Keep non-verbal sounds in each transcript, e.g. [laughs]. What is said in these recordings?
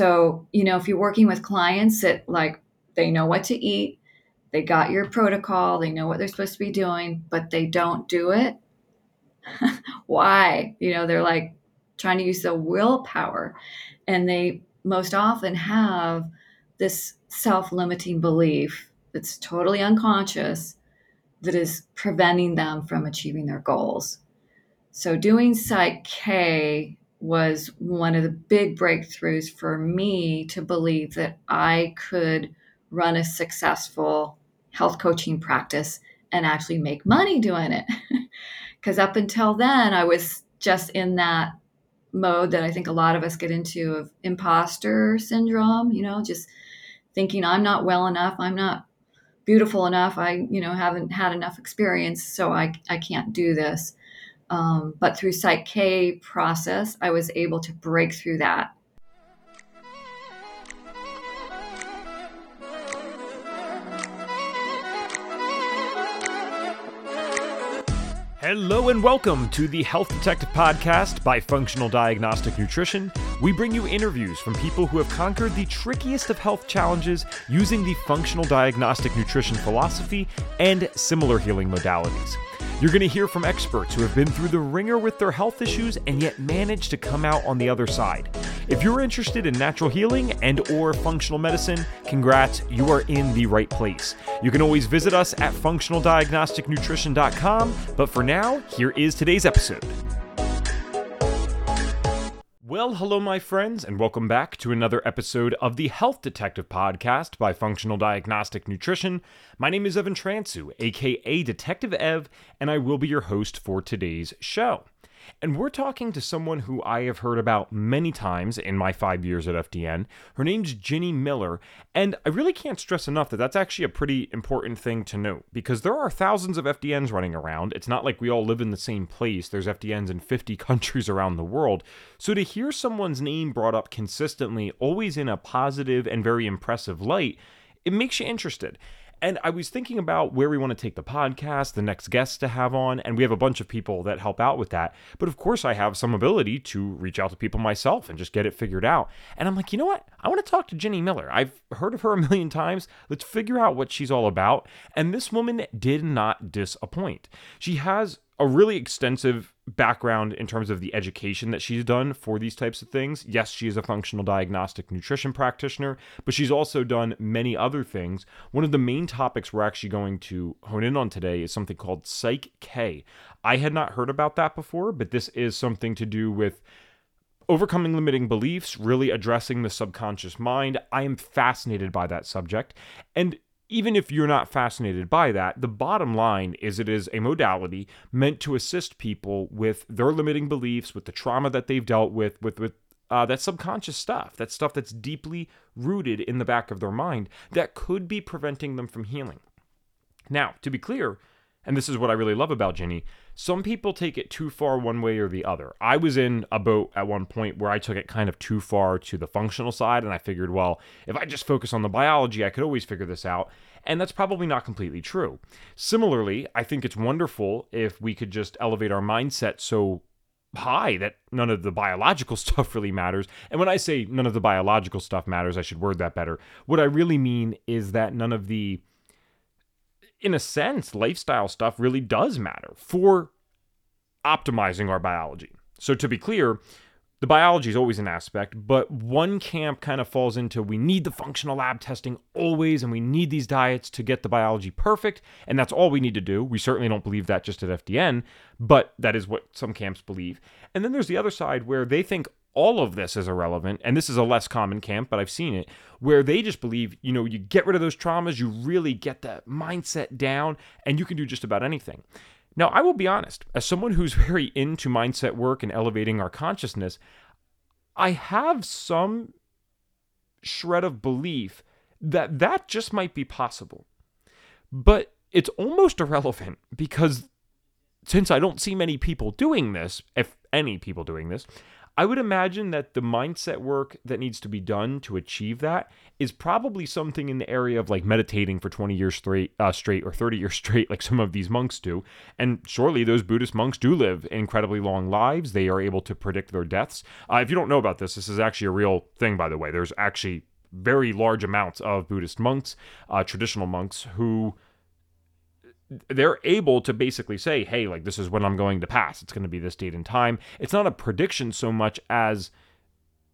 So, you know, if you're working with clients that like they know what to eat, they got your protocol, they know what they're supposed to be doing, but they don't do it. [laughs] Why? You know, they're like trying to use the willpower and they most often have this self-limiting belief that's totally unconscious that is preventing them from achieving their goals. So doing Psych K was one of the big breakthroughs for me to believe that I could run a successful health coaching practice and actually make money doing it. [laughs] Because up until then, I was just in that mode that I think a lot of us get into of imposter syndrome, you know, just thinking I'm not well enough, I'm not beautiful enough, I, you know, haven't had enough experience, so I, I can't do this. Um, but through Psych K process, I was able to break through that. Hello and welcome to the Health Detective Podcast by Functional Diagnostic Nutrition. We bring you interviews from people who have conquered the trickiest of health challenges using the functional diagnostic nutrition philosophy and similar healing modalities. You're going to hear from experts who have been through the ringer with their health issues and yet managed to come out on the other side. If you're interested in natural healing and or functional medicine, congrats, you are in the right place. You can always visit us at functionaldiagnosticnutrition.com, but for now, here is today's episode. Well, hello, my friends, and welcome back to another episode of the Health Detective Podcast by Functional Diagnostic Nutrition. My name is Evan Transue, aka Detective Ev, and I will be your host for today's show. And we're talking to someone who I have heard about many times in my five years at FDN. Her name's Ginny Miller. And I really can't stress enough that that's actually a pretty important thing to note because there are thousands of FDNs running around. It's not like we all live in the same place, there's FDNs in 50 [laughs] countries around the world. So to hear someone's name brought up consistently, always in a positive and very impressive light, it makes you interested. And I was thinking about where we want to take the podcast, the next guests to have on, and we have a bunch of people that help out with that. But of course, I have some ability to reach out to people myself and just get it figured out. And I'm like, you know what? I want to talk to Ginny Miller. I've heard of her a million times. Let's figure out what she's all about. And this woman did not disappoint. She has a really extensive background in terms of the education that she's done for these types of things. Yes, she is a functional diagnostic nutrition practitioner, but she's also done many other things. One of the main topics we're actually going to hone in on today is something called Psych K. I had not heard about that before, but this is something to do with overcoming limiting beliefs, really addressing the subconscious mind. I am fascinated by that subject. And even if you're not fascinated by that, the bottom line is it is a modality meant to assist people with their limiting beliefs, with the trauma that they've dealt with, with with uh, that subconscious stuff, that stuff that's deeply rooted in the back of their mind that could be preventing them from healing. Now, to be clear, and this is what I really love about Ginny, some people take it too far one way or the other. I was in a boat at one point where I took it kind of too far to the functional side, and I figured, well, if I just focus on the biology, I could always figure this out. And that's probably not completely true. Similarly, I think it's wonderful if we could just elevate our mindset so high that none of the biological [laughs] stuff really matters. And when I say none of the biological stuff matters, I should word that better. What I really mean is that none of the in a sense, lifestyle stuff really does matter for optimizing our biology. So, to be clear, the biology is always an aspect, but one camp kind of falls into we need the functional lab testing always, and we need these diets to get the biology perfect, and that's all we need to do. We certainly don't believe that just at FDN, but that is what some camps believe. And then there's the other side where they think all of this is irrelevant, and this is a less common camp, but I've seen it, where they just believe, you know, you get rid of those traumas, you really get that mindset down, and you can do just about anything. Now, I will be honest, as someone who's [laughs] very into mindset work and elevating our consciousness, I have some shred of belief that that just might be possible. But it's almost [laughs] irrelevant because since I don't see many people doing this, if any people doing this, I would imagine that the mindset work that needs to be done to achieve that is probably something in the area of like meditating for 20 years straight, uh, straight or 30 years [laughs] straight, like some of these monks do. And surely those Buddhist monks do live incredibly long lives. They are able to predict their deaths. Uh, if you don't know about this, this is actually a real thing, by the way. There's actually very large amounts of Buddhist monks, uh, traditional monks, who they're able to basically say, hey, like this is when I'm going to pass. It's going to be this date and time. It's not a prediction so much as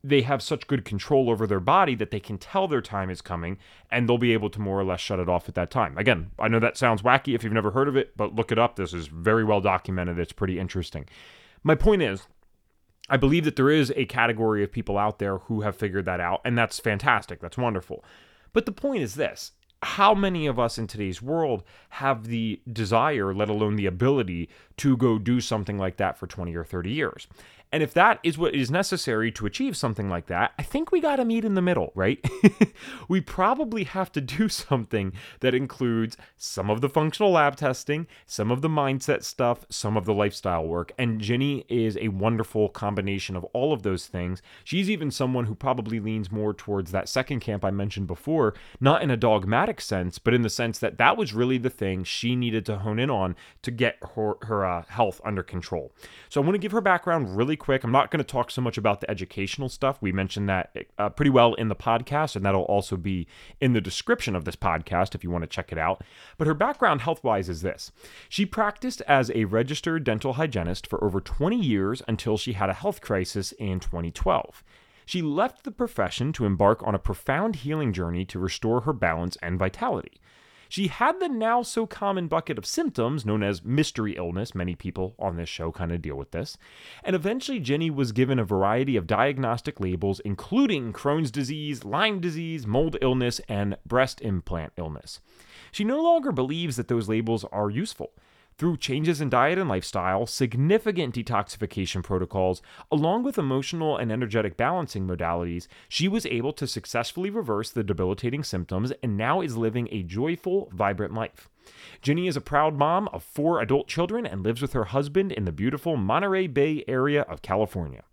they have such good control over their body that they can tell their time is coming and they'll be able to more or less shut it off at that time. Again, I know that sounds wacky if you've never heard of it, but look it up. This is very well documented. It's pretty interesting. My point is, I believe that there is a category of people out there who have figured that out, and that's fantastic. That's wonderful. But the point is this how many of us in today's world have the desire, let alone the ability, to go do something like that for 20 or 30 years? And if that is what is necessary to achieve something like that, I think we got to meet in the middle, right? [laughs] we probably have to do [laughs] something that includes some of the functional lab testing, some of the mindset stuff, some of the lifestyle work. And Ginny is a wonderful combination of all of those things. She's even someone who probably leans more towards that second camp I mentioned before, not in a dogmatic sense, but in the sense that that was really the thing she needed to hone in on to get her, her uh, health under control. So I want to give her background really quick. I'm not going to talk so much about the educational stuff. We mentioned that uh, pretty well in the podcast, and that'll also be in the description of this podcast if you want to check it out. But her background health wise is this she practiced as a registered dental hygienist for over 20 years until she had a health crisis in 2012. She left the profession to embark on a profound healing journey to restore her balance and vitality. She had the now so common bucket of symptoms known as mystery illness. Many people on this show kind of deal with this. And eventually, Ginny was given a variety of diagnostic labels, including Crohn's disease, Lyme disease, mold illness, and breast implant illness. She no longer believes that those labels are useful. Through changes in diet and lifestyle, significant detoxification protocols, along with emotional and energetic balancing modalities, she was able to successfully reverse the debilitating symptoms and now is living a joyful, vibrant life. Ginny is a proud mom of four adult children and lives with her husband in the beautiful Monterey Bay area of California.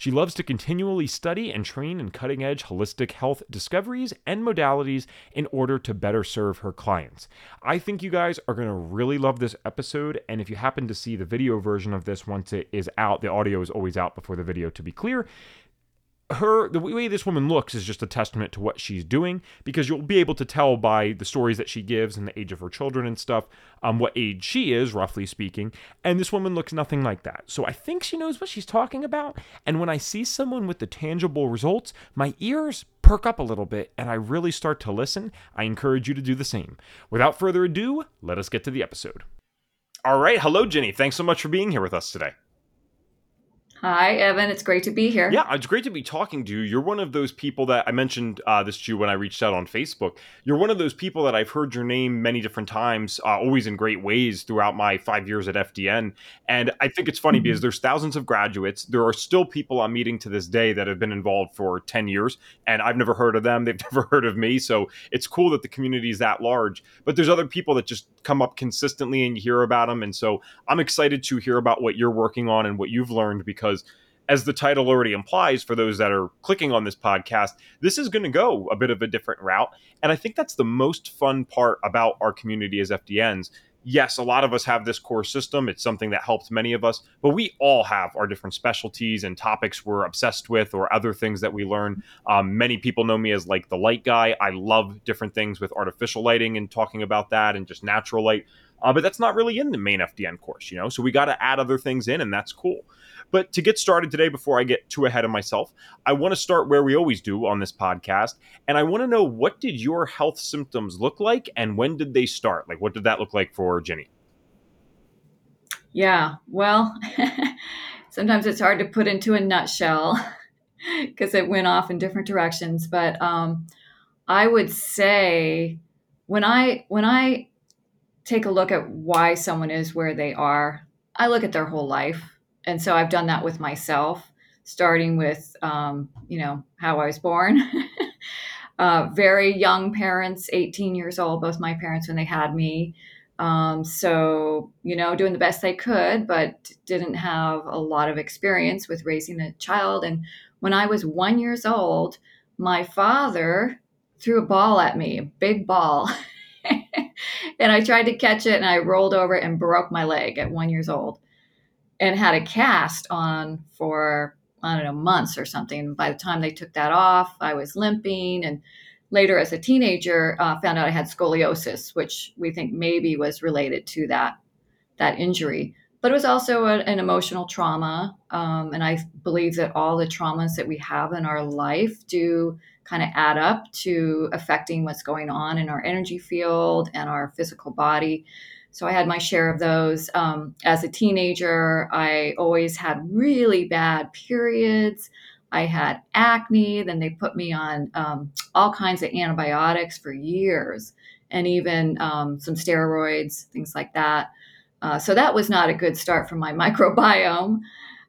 She loves to continually study and train in cutting edge holistic health discoveries and modalities in order to better serve her clients. I think you guys are going to really love this episode. And if you happen to see the video version of this once it is out, the audio is always out before the video to be clear her the way this woman looks is just a testament to what she's doing because you'll be able to tell by the stories that she gives and the age of her children and stuff um what age she is roughly speaking and this woman looks nothing like that. So i think she knows what she's talking about and when i see someone with the tangible results my ears perk up a little bit and i really start to listen. I encourage you to do the same. Without further ado let us get to the episode. All right hello Ginny. Thanks so much for being here with us today Hi, Evan. It's great to be here. Yeah, it's great to be talking to you. You're one of those people that I mentioned uh, this to you when I reached out on Facebook. You're one of those people that I've heard your name many different times, uh, always in great ways throughout my five years at FDN. And I think it's funny mm-hmm. because there's thousands of graduates. There are still people I'm meeting to this day that have been involved for 10 years, and I've never heard of them. They've [laughs] never heard of me. So it's cool that the community is that large. But there's other people that just come up consistently and you hear about them. And so I'm excited to hear about what you're working on and what you've learned because as the title already implies for those that are clicking on this podcast, this is going to go a bit of a different route. And I think that's the most fun part about our community as FDNs. Yes, a lot of us have this core system. It's something that helps many of us, but we all have our different specialties and topics we're obsessed with or other things that we learn. Um, many people know me as like the light guy. I love different things with artificial lighting and talking about that and just natural light. Uh, but that's not really in the main FDN course, you know? So we got to add other things in, and that's cool. But to get started today, before I get too ahead of myself, I want to start where we always do on this podcast. And I want to know what did your health symptoms look like and when did they start? Like, what did that look like for Ginny? Yeah, well, [laughs] sometimes it's hard to put into a nutshell [laughs] because it went off in different directions. But um, I would say when I when I take a look at why someone is where they are, I look at their whole life and so I've done that with myself, starting with, um, you know, how I was born. [laughs] uh, very young parents, 18 years old, both my parents when they had me. Um, so, you know, doing the best I could, but didn't have a lot of experience with raising a child. And when I was one years old, my father threw a ball at me, a big ball. [laughs] [laughs] and I tried to catch it and I rolled over and broke my leg at one years old and had a cast on for, I don't know, months or something. By the time they took that off, I was limping and later as a teenager uh, found out i had scoliosis which we think maybe was related to that that injury but it was also a, an emotional trauma um, and i believe that all the traumas that we have in our life do kind of add up to affecting what's going on in our energy field and our physical body so i had my share of those um, as a teenager i always had really bad periods I had acne. Then they put me on um, all kinds of antibiotics for years and even um, some steroids, things like that. Uh, so that was not a good start for my [laughs] microbiome.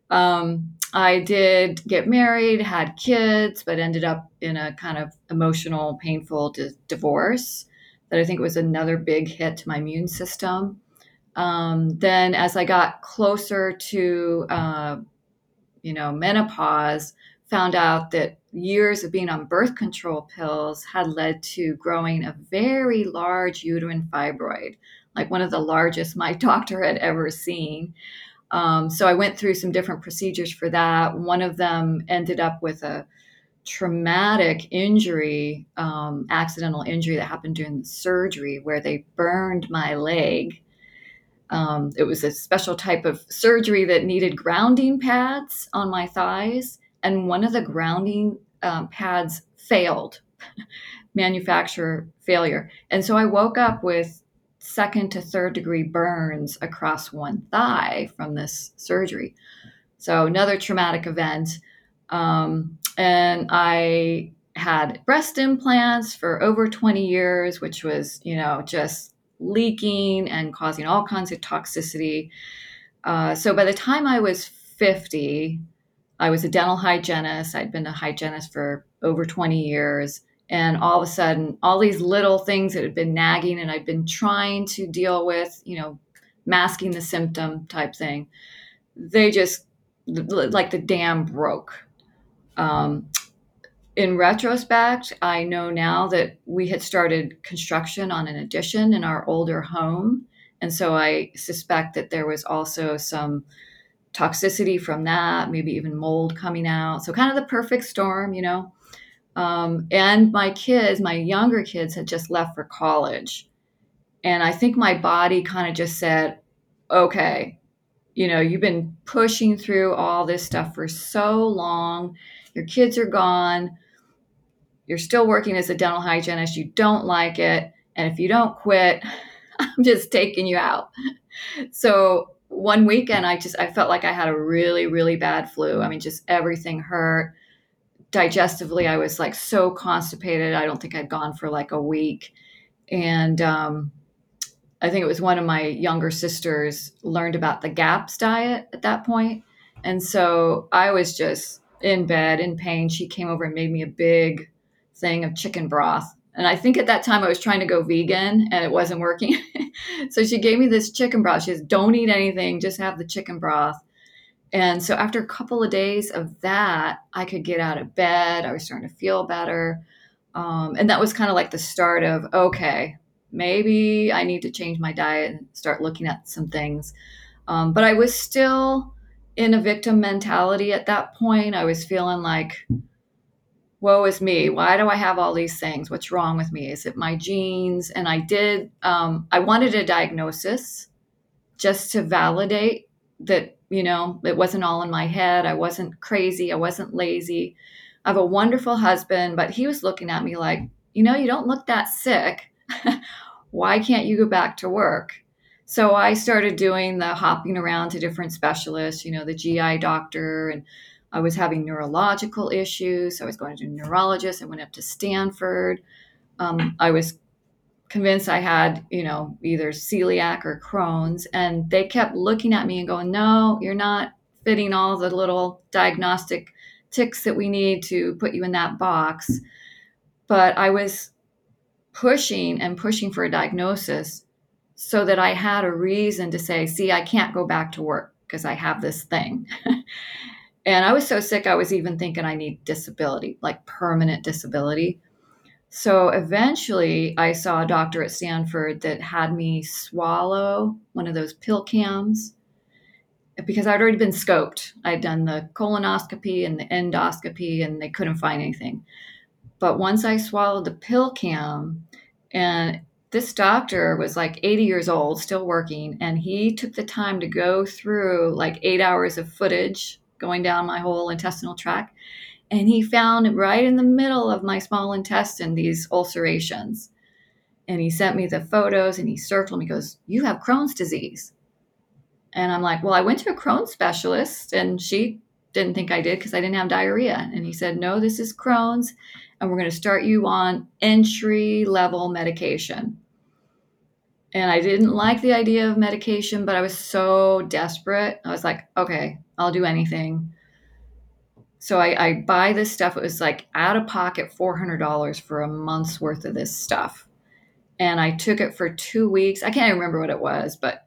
Um, I did get married, had kids, but ended up in a kind of emotional, painful di- divorce that I think was another big hit to my immune system. Um, then, as I got closer to, uh, you know, menopause, found out that years of being on birth control pills had led to growing a very large uterine fibroid, like one of the largest my [laughs] doctor had ever seen. Um, so I went through some different procedures for that. One of them ended up with a traumatic injury, um, accidental injury that happened during the surgery where they burned my leg. Um, it was a special type of surgery that needed grounding pads on my thighs and one of the grounding um, pads failed, [laughs] manufacturer failure. And so I woke up with second to third degree burns across one thigh from this surgery. So another traumatic event. Um, and I had breast implants for over 20 years, which was, you know, just leaking and causing all kinds of toxicity. Uh, so by the time I was 50, I was a dental hygienist. I'd been a hygienist for over 20 years. And all of a sudden, all these little things that had been nagging and I'd been trying to deal with, you know, masking the symptom type thing, they just, like the dam broke. Um, in retrospect, I know now that we had started construction on an addition in our older home. And so I suspect that there was also some toxicity from that, maybe even mold coming out. So, kind of the perfect storm, you know. Um, and my kids, my younger kids, had just left for college. And I think my body kind of just said, okay, you know, you've been pushing through all this stuff for so long. Your kids are gone. You're still working as a dental hygienist. You don't like it. And if you don't quit, [laughs] I'm just taking you out. So one weekend I just I felt like I had a really really bad flu. I mean just everything hurt. Digestively I was like so constipated. I don't think I'd gone for like a week. And um, I think it was one of my younger sisters learned about the GAPS diet at that point. And so I was just in bed in pain. She came over and made me a big thing of chicken broth and I think at that time I was trying to go vegan and it wasn't working. [laughs] so she gave me this chicken broth. She says, Don't eat anything, just have the chicken broth. And so after a couple of days of that, I could get out of bed. I was starting to feel better. Um, and that was kind of like the start of okay, maybe I need to change my diet and start looking at some things. Um, but I was still in a victim mentality at that point. I was feeling like, woe is me why do i have all these things what's wrong with me is it my genes and i did um, i wanted a diagnosis just to validate that you know it wasn't all in my head i wasn't crazy i wasn't lazy i have a wonderful husband but he was looking at me like you know you don't look that sick [laughs] why can't you go back to work so i started doing the hopping around to different specialists you know the gi doctor and I was having neurological issues. So I was going to neurologist. I went up to Stanford. Um, I was convinced I had, you know, either celiac or Crohn's. And they kept looking at me and going, no, you're not fitting all the little diagnostic ticks that we need to put you in that box. But I was pushing and pushing for a diagnosis so that I had a reason to say, see, I can't go back to work because I have this thing. [laughs] and I was so sick, I was even thinking I need disability, like permanent disability. So eventually, I saw a doctor at Stanford that had me swallow one of those pill cams because I'd already been scoped. I'd done the colonoscopy and the endoscopy, and they couldn't find anything. But once I swallowed the pill cam, and this doctor was like 80 years old, still working, and he took the time to go through like eight hours of footage going down my whole intestinal tract and he found right in the middle of my small intestine these ulcerations. And he sent me the photos and he circled me, goes, You have Crohn's disease. And I'm like, Well, I went to a Crohn's specialist and she didn't think I did because I didn't have diarrhea. And he said, No, this is Crohn's, and we're going to start you on entry level medication. And I didn't like the idea of medication, but I was so desperate. I was like, Okay, I'll do anything. So I, I buy this stuff. It was like out of pocket $400 for a month's worth of this stuff. And I took it for two weeks. I can't remember what it was, but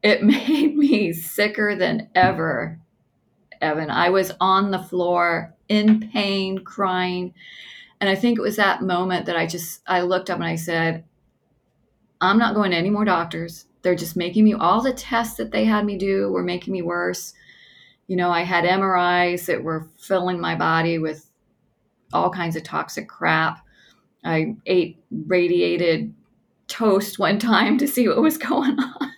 it [laughs] made me sicker than ever, Evan. I was on the floor in pain, crying. And I think it was that moment that I just I looked up and I said, I'm not going to any more doctors. They're just making me all the tests that they had me do were making me worse you know, I had MRIs that were filling my body with all kinds of toxic crap. I ate radiated toast one time to see what was [laughs] going on.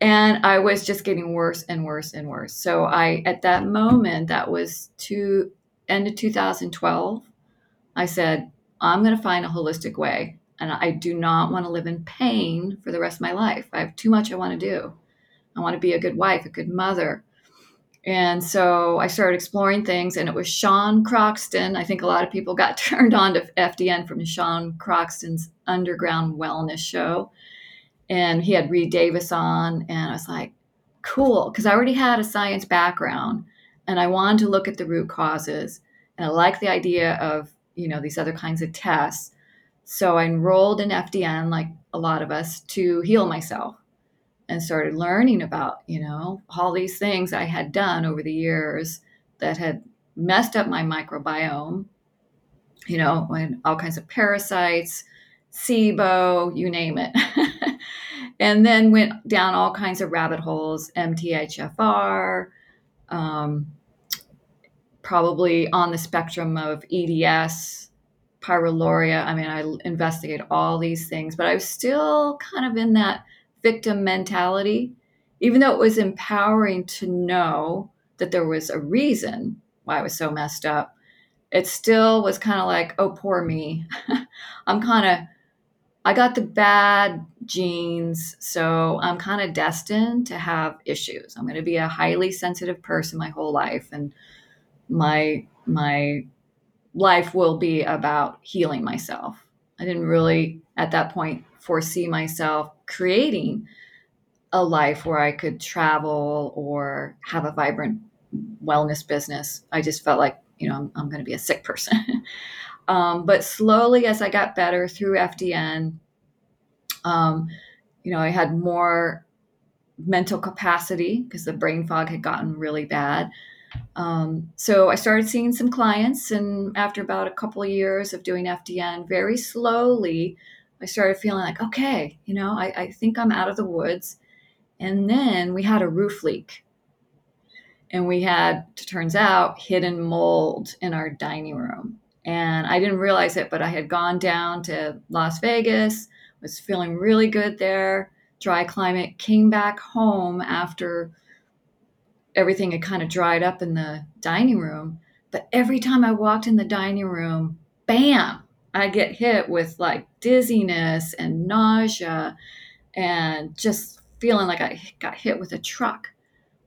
and I was just getting worse and worse and worse. So I at that moment that was to end of 2012, I said, I'm going to find a holistic way and I do not want to live in pain for the rest of my life. I have too much I want to do. I want to be a good wife, a good mother, and so I started exploring things, and it was Sean Croxton. I think a lot of people got [laughs] turned on to FDN from Sean Croxton's Underground Wellness Show. And he had Reed Davis on, and I was like, cool, because I already had a science background and I wanted to look at the root causes. And I like the idea of, you know, these other kinds of tests. So I enrolled in FDN, like a lot of us, to heal myself and started learning about, you know, all these things I had done over the years that had messed up my microbiome, you know, and all kinds of parasites, SIBO, you name it. [laughs] and then went down all kinds of rabbit holes, MTHFR, um, probably on the spectrum of EDS, pyroluria. I mean, I investigate all these things, but I was still kind of in that victim mentality, even though it was empowering to know that there was a reason why I was so messed up, it still was kind of like, oh, poor me. [laughs] I'm kind of, I got the bad genes, so I'm kind of destined to have issues. I'm going to be a highly sensitive person my whole life, and my my life will be about healing myself. I didn't really at that point foresee myself creating a life where I could travel or have a vibrant wellness business. I just felt like, you know, I'm, I'm going to be a sick person. [laughs] um, but slowly, as I got better through FDN, um, you know, I had more mental capacity because the brain fog had gotten really bad. Um, so I started seeing some clients, and after about a couple of years of doing FDN, very slowly, I started feeling like, okay, you know, I, I think I'm out of the woods. And then we had a roof leak. And we had, turns out, hidden mold in our dining room. And I didn't realize it, but I had gone down to Las Vegas, was feeling really good there, dry climate, came back home after everything had kind of dried up in the dining room. But every time I walked in the dining room, bam, I get hit with like dizziness and nausea and just feeling like I got hit with a truck.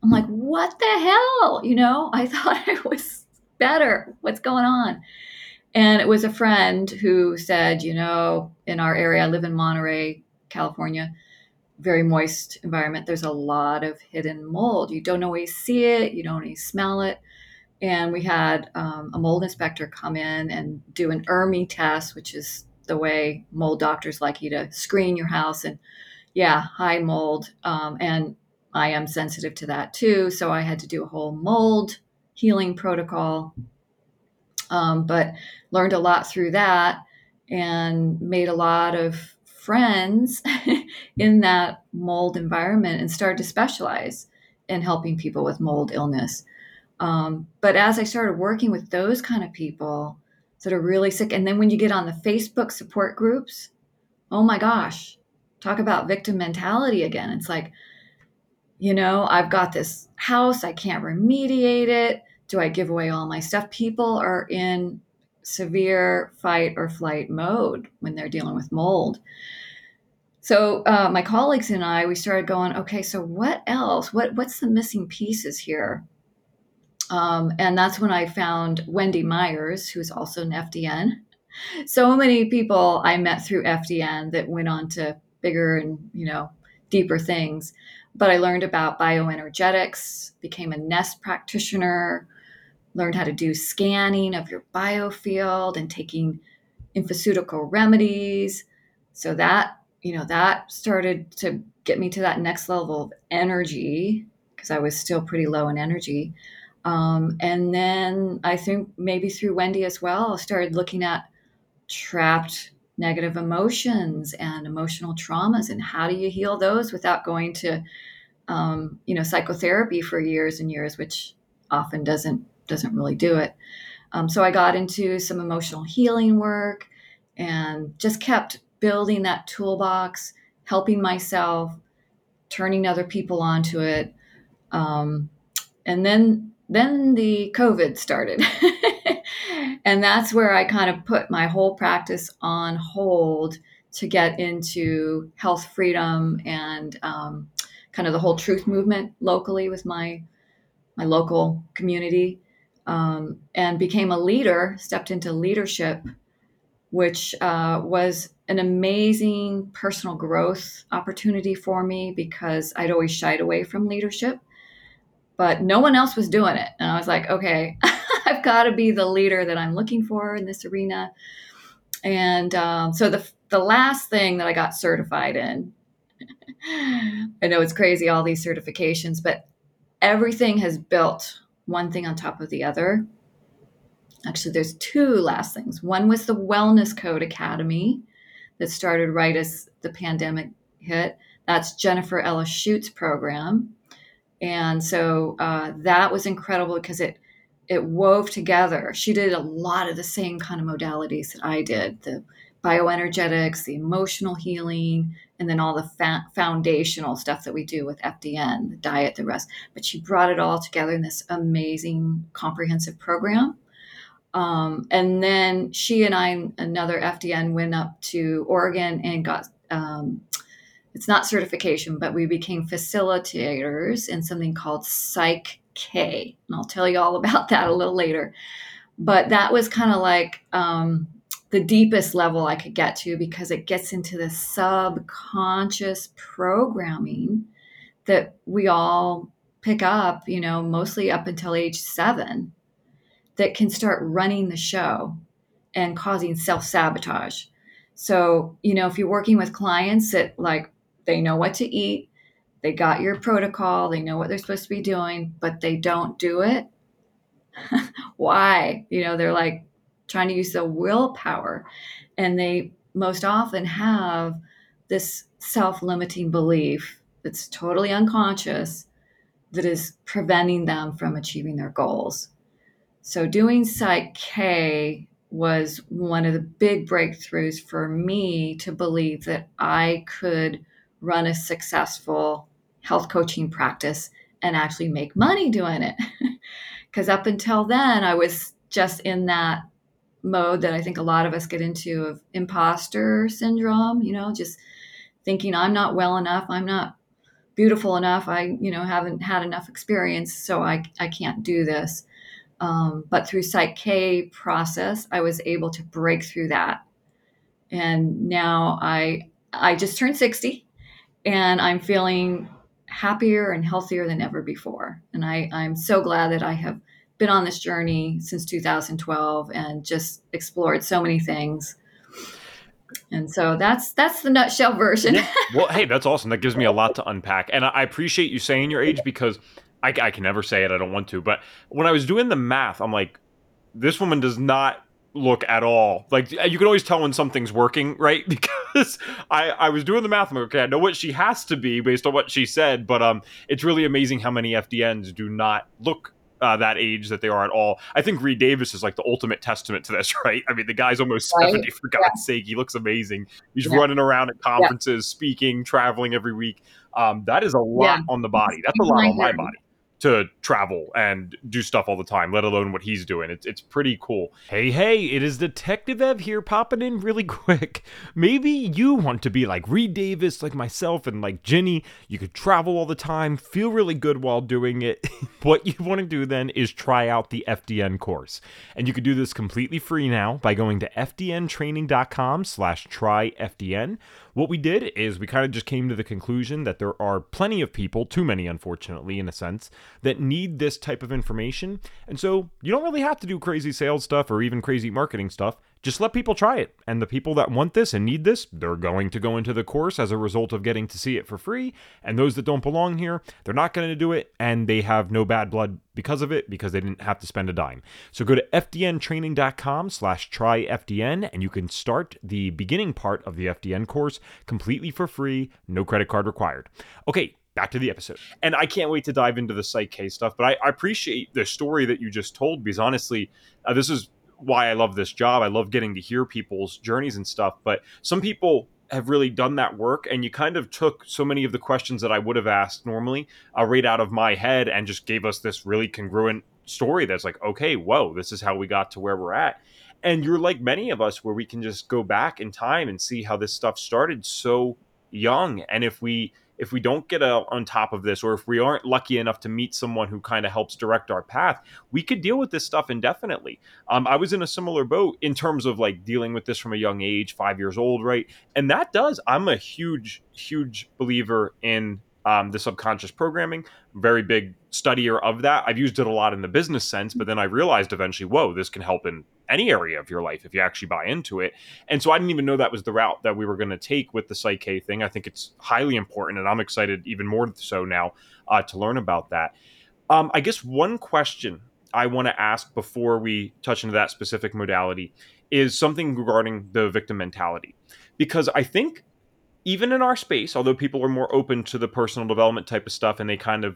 I'm like, what the hell? You know, [laughs] I thought I was better. What's going on? And it was a friend who said, you know, in our area, I live in Monterey, California, very moist environment. There's a lot of hidden mold. You don't always see it, you don't always smell it and we had um, a mold inspector come in and do an ERMI test, which is the way mold doctors like you to screen your house and yeah, high mold. Um, and I am sensitive to that too. So I had to do a whole mold healing protocol. Um, but learned a lot through that and made a lot of friends [laughs] in that mold environment and started to specialize in helping people with mold illness. Um, but as I started working with those kind of people that are really sick, and then when you get on the Facebook support groups, oh my gosh, talk about victim mentality again. It's like, you know, I've got this house, I can't remediate it. Do I give away all my stuff? People are in severe fight or flight mode when they're dealing with mold. So uh, my colleagues and I, we started going, okay, so what else? What what's the missing pieces here? Um, and that's when I found Wendy Myers, who's also an FDN. So many people I met through FDN that went on to bigger and you know deeper things. But I learned about bioenergetics, became a NES practitioner, learned how to do scanning of your biofield and taking infoceutical remedies. So that you know that started to get me to that next level of energy because I was still pretty low in energy. Um, and then I think maybe through Wendy as well, I started looking at trapped negative emotions and emotional traumas and how do you heal those without going to um, you know psychotherapy for years and years which often doesn't doesn't really do it. Um, so i got into some emotional healing work and just kept building that toolbox helping myself turning other people onto it. Um, and then then the covid started [laughs] and that's where I kind of put my whole practice on hold to get into health freedom and um, kind of the whole truth movement locally with my my local community, um, and became a leader. Stepped into leadership, which uh, was an amazing personal growth opportunity for me because I'd always shied away from leadership, but no one else was doing it, and I was like, okay. [laughs] I've got to be the leader that I'm looking for in this arena. And um, so the the last thing that I got certified in, [laughs] I know it's crazy all these certifications, but everything has built one thing on top of the other. Actually, there's two last things. One was the Wellness Code Academy that started right as the pandemic hit. That's Jennifer Ella Schutt's program. And so uh, that was incredible because it it wove together. She did a lot of the same kind of modalities that I did the bioenergetics, the emotional healing, and then all the fa- foundational stuff that we do with FDN, the diet, the rest. But she brought it all together in this amazing comprehensive program. Um, and then she and I, another FDN, went up to Oregon and got um, it's not certification, but we became facilitators in something called Psych K. And I'll tell you all [laughs] about that a little later. But that was kind of like um, the deepest level I could get to because it gets into the subconscious programming that we all pick up, you know, mostly up until age seven, that can start running the show and causing self sabotage. So, you know, if you're working with clients that like they know what to eat, they got your protocol, they know what they're supposed to be doing, but they don't do it. [laughs] Why? You know, they're like trying to use the willpower, and they most often have this self limiting belief that's totally unconscious that is preventing them from achieving their goals. So, doing Psych K was one of the big breakthroughs for me to believe that I could run a successful health coaching practice and actually make money doing it. [laughs] Because up until then, I was just in that mode that I think a lot of us get into of imposter syndrome, you know, just thinking I'm not well enough, I'm not beautiful enough, I, you know, haven't had enough experience, so I, I can't do this. Um, but through Psych K process, I was able to break through that. And now I I just turned 60 and I'm feeling happier and healthier than ever before. And I, I'm so glad that I have been on this journey since 2012 and just explored so many things. And so that's that's the nutshell version. Yeah. [laughs] Well, hey, that's awesome. That gives me a lot to unpack, and I appreciate you saying your age because I, I can never say it. I don't want to, but when I was doing the math, I'm like, this woman does not look at all like you can always tell when something's working right [laughs] because i i was doing the math I'm like, okay i know what she has to be based on what she said but um it's really amazing how many fdns do not look uh, that age that they are at all. I think Reed Davis is like the ultimate testament to this, [laughs] right? I mean, the guy's almost right. 70, for God's yeah. sake. He looks amazing. He's yeah. running around at conferences, yeah. speaking, traveling every week. Um, that is a lot on the body. That's a lot on my body to travel and do stuff all the time, let alone what he's doing. It's it's pretty cool. Hey, hey, it is Detective Ev here popping in really [laughs] quick. Maybe you want to be like Reed Davis, like myself, and like Ginny. You could travel all the time, feel really good while doing it. [laughs] what you want to do then is try out the FDN course. And you can do this completely free now by going to fdntraining.com slash tryfdn what we did is we kind of just came to the conclusion that there are plenty of people, too many unfortunately in a sense, that need this type of information. And so you don't really have to do crazy sales stuff or even crazy marketing stuff just let people try it. And the people that want this and need this, they're going to go into the course as a result of getting to see it for free. And those that don't belong here, they're not going to do it and they have no bad blood because of it because they didn't have to spend a dime. So go to fdntraining.com slash tryfdn and you can start the beginning part of the FDN course completely for free, no credit card required. Okay, back to the episode. And I can't wait to dive into the Psych-K stuff, but I, I appreciate the story that you just told because honestly, uh, this is why I love this job. I love getting to hear people's journeys and stuff. But some people have really done that work, and you kind of took so many of the questions that I would have asked normally uh, right out of my head and just gave us this really congruent story that's like, okay, whoa, this is how we got to where we're at. And you're like many of us, where we can just go back in time and see how this stuff started so young. And if we if we don't get on top of this, or if we aren't lucky enough to meet someone who kind of helps direct our path, we could deal with this stuff indefinitely. Um, I was in a similar boat in terms of like dealing with this from a young age, five years old, right? And that does. I'm a huge, huge believer in um, the subconscious programming. Very big studier of that. I've used it a lot in the business sense, but then I realized eventually, whoa, this can help in any area of your life if you actually buy into it. And so I didn't even know that was the route that we were going to take with the Psych-K thing. I think it's highly important, and I'm excited even more so now uh, to learn about that. Um, I guess one question I want to ask before we touch into that specific modality is something regarding the victim mentality. Because I think even in our space, although people are more open to the personal development type of stuff and they kind of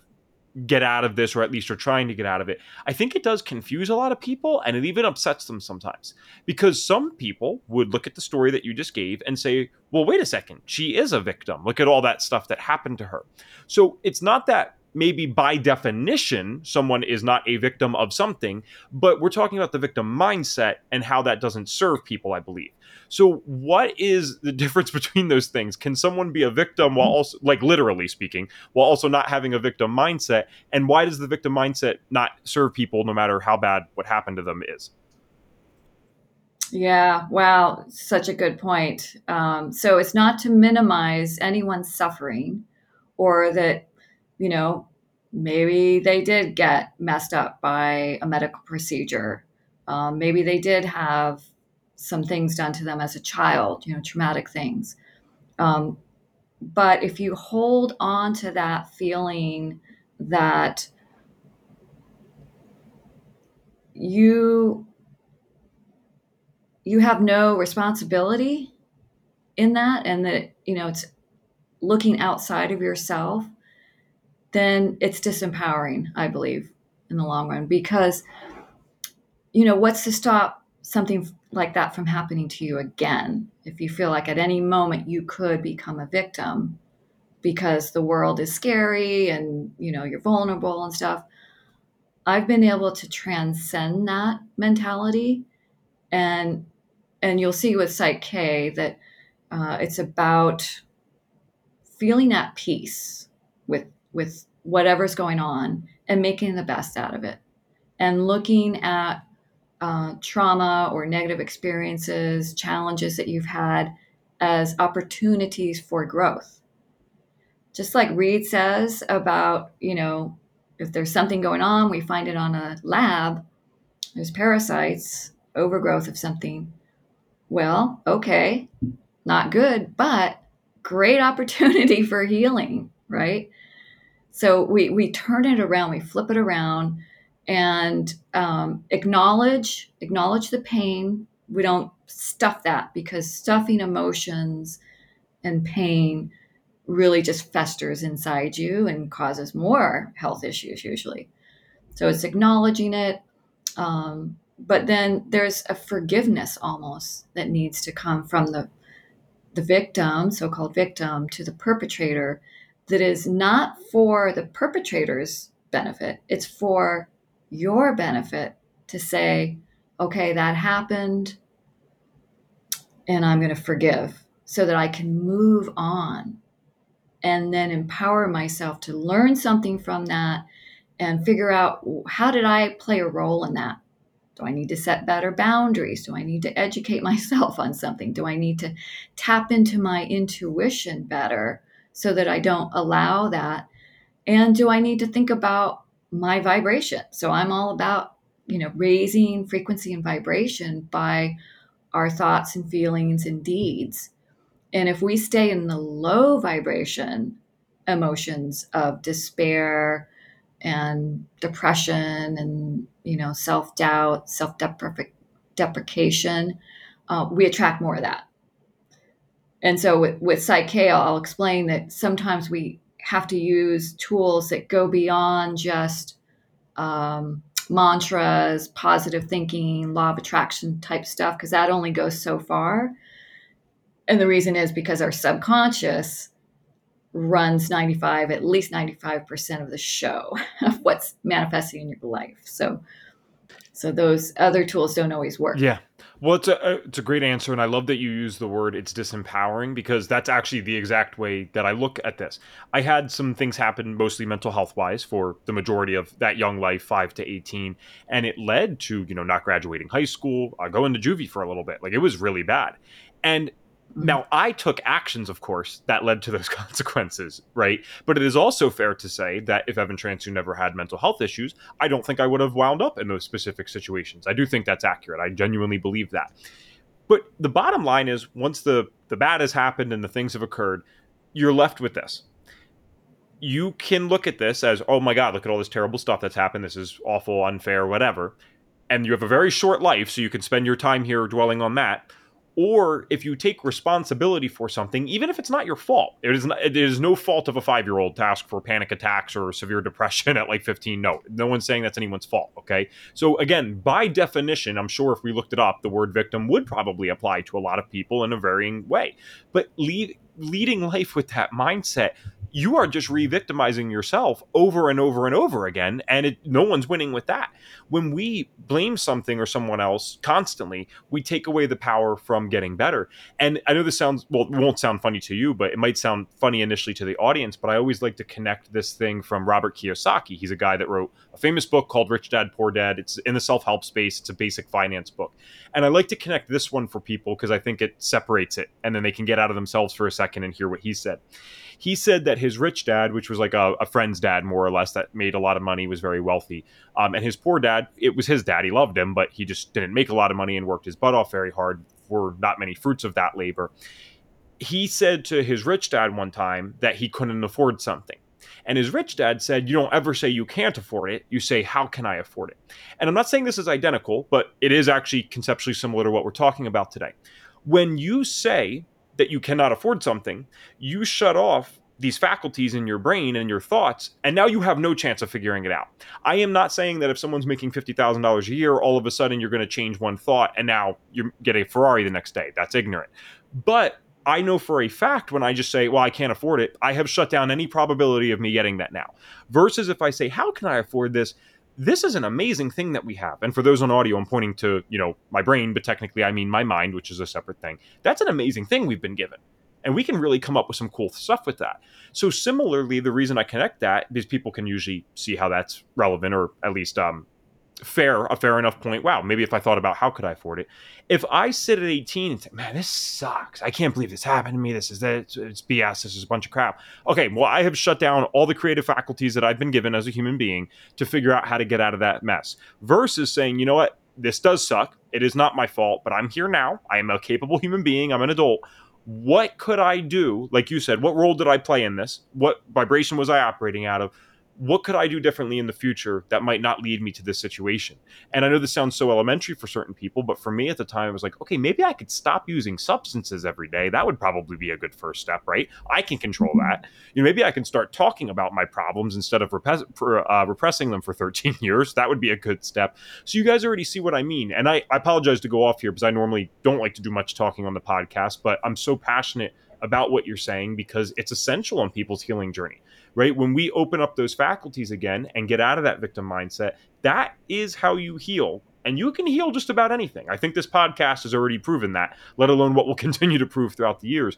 get out of this or at least are trying to get out of it. I think it does confuse a lot of people and it even upsets them sometimes. Because some people would look at the story that you just gave and say well wait a second. She is a victim. Look at all that stuff that happened to her. So it's not that maybe by definition someone is not a victim of something but we're talking about the victim mindset and how that doesn't serve people i believe so, what is the [laughs] difference between those things? Can someone be a victim while also, like literally speaking, while also not having a victim mindset? And why does the victim mindset not serve people no matter how bad what happened to them is? Yeah, wow, such a good point. Um, so, it's not to minimize anyone's suffering or that, you know, maybe they did get messed up by a medical procedure. Um, maybe they did have some things done to them as a child, you know, traumatic things. Um, but if you hold on to that feeling that you you have no responsibility in that and that you know it's looking outside of yourself then it's disempowering i believe in the long run because you know what's to stop something like that from happening to you again. If you feel like at any moment you could become a victim because the world is scary and you know you're vulnerable and stuff. I've been able to transcend that mentality and and you'll see with Psych-K that uh, it's about feeling at peace with with whatever's going on and making the best out of it and looking at uh, trauma or negative experiences, challenges that you've had as opportunities for growth. Just like Reed says about, you know, if there's something going on, we find it on a lab, there's parasites, overgrowth of something. Well, okay, not good, but great [laughs] opportunity for healing, right? So we we turn it around, we flip it around, and um, acknowledge acknowledge the pain. We don't stuff that because stuffing emotions and pain really just festers inside you and causes more health issues usually. So it's acknowledging it, um, but then there's a forgiveness almost that needs to come from the the victim, so-called victim, to the perpetrator that is not for the perpetrator's benefit. It's for your benefit to say, okay, that happened, and I'm going to forgive so that I can move on and then empower myself to learn something from that and figure out how did I play a role in that? Do I need to set better boundaries? Do I need to educate [laughs] myself on something? Do I need to tap into my intuition better so that I don't allow that? And do I need to think about my vibration? So I'm all about, you know, raising frequency and vibration by our thoughts and feelings and deeds. And if we stay in the low vibration emotions of despair, and depression and you know self-doubt self-deprecation uh, we attract more of that and so with, with Psych-K i'll explain that sometimes we have to use tools that go beyond just um, mantras positive thinking law of attraction type stuff because that only goes so far. And the reason is because our subconscious runs 95 at least 95% of the show [laughs] of what's manifesting in your life. So so those other tools don't always work. Yeah well it's a it's a great answer and i love that you use the word it's disempowering because that's actually the exact way that i look at this i had some things happen mostly mental health wise for the majority of that young life 5 to 18 and it led to you know not graduating high school uh, going to juvie for a little bit like it was really bad and. Now, I took actions, of course, that led to those [laughs] consequences, right? But it is also fair to say that if Evan Transue never had mental health issues, I don't think I would have wound up in those specific situations. I do think that's accurate. I genuinely believe that. But the bottom line is once the, the bad has happened and the things have occurred, you're left with this. You can look at this as, oh my God, look at all this terrible stuff that's happened. This is awful, unfair, whatever. And you have a very short life, so you can spend your time here dwelling on that or if you take responsibility for something, even if it's not your fault, it is not, it is no fault of a five year old to ask for panic attacks or [laughs] severe depression at like 15. No, no one's saying that's anyone's fault. Okay. So, again, by definition, I'm sure if we looked it up, the word victim would probably apply to a lot of people in a varying way. But lead, leading life with that mindset you are just re-victimizing yourself over and over and over again and it, no one's winning with that. When we blame something or someone else constantly we take away the power from getting better. And i know this sounds well it won't sound funny to you but it might sound funny initially to the audience but i always like to connect this thing from robert kiyosaki. He's a guy that wrote a famous book called rich dad poor dad. It's in the self-help space. It's a basic finance book. And i like to connect this one for people because i think it separates it and then they can get out of themselves for a second and hear what he said he said that his rich dad, which was like a, a friend's dad more or less, that made a lot of money, was very wealthy, um, and his poor dad, it was his dad. He loved him, but he just didn't make a lot of money and worked his butt off very hard for not many fruits of that labor. He said to his rich dad one time that he couldn't afford something. And his rich dad said, You don't ever say you can't afford it. You say, How can I afford it? And I'm not saying this is identical, but it is actually conceptually similar to what we're talking about today. When you say that you cannot afford something, you shut off these faculties in your brain and your thoughts, and now you have no chance of figuring it out. I am not saying that if someone's making $50,000 a year, all of a sudden you're going to change one thought and now you get a Ferrari the next day. That's ignorant. But I know for a fact when I just say, well, I can't afford it, I have shut down any probability of me getting that now. Versus if I say, how can I afford this? This is an amazing thing that we have. And for those on audio, I'm pointing to, you know, my brain, but technically I mean my mind, which is a separate thing. That's an amazing thing we've been given. And we can really come up with some cool stuff with that. So similarly, the reason I connect that is people can usually see how that's relevant or at least um, fair, a fair enough point. Wow, maybe if I thought about how could I afford it. If I sit at 18 and say, man, this sucks. I can't believe this happened to me. This is that it's BS. This is a bunch of crap. Okay, well, I have shut down all the creative faculties that I've been given as a human being to figure out how to get out of that mess. Versus saying, you know what, this does suck. It is not my fault, but I'm here now. I am a capable human being. I'm an adult. what could I do? Like you said, what role did I play in this? What vibration was I operating out of? What could I do differently in the future that might not lead me to this situation? And I know this sounds so elementary for certain people, but for me at the time, it was like, okay, maybe I could stop using substances every day. That would probably be a good first step, right? I can control mm-hmm. that. You know, maybe I can start talking about my problems instead of uh, repressing them for [laughs] 13 years. That would be a good step. So you guys already see what I mean. And I, I apologize to go off here because I normally don't like to do much talking on the podcast, but I'm so passionate about what you're saying because it's essential on people's healing journey right? When we open up those faculties again and get out of that victim mindset, that is how you heal. And you can heal just about anything. I think this podcast has already proven that, let alone what will [laughs] continue to prove throughout the years.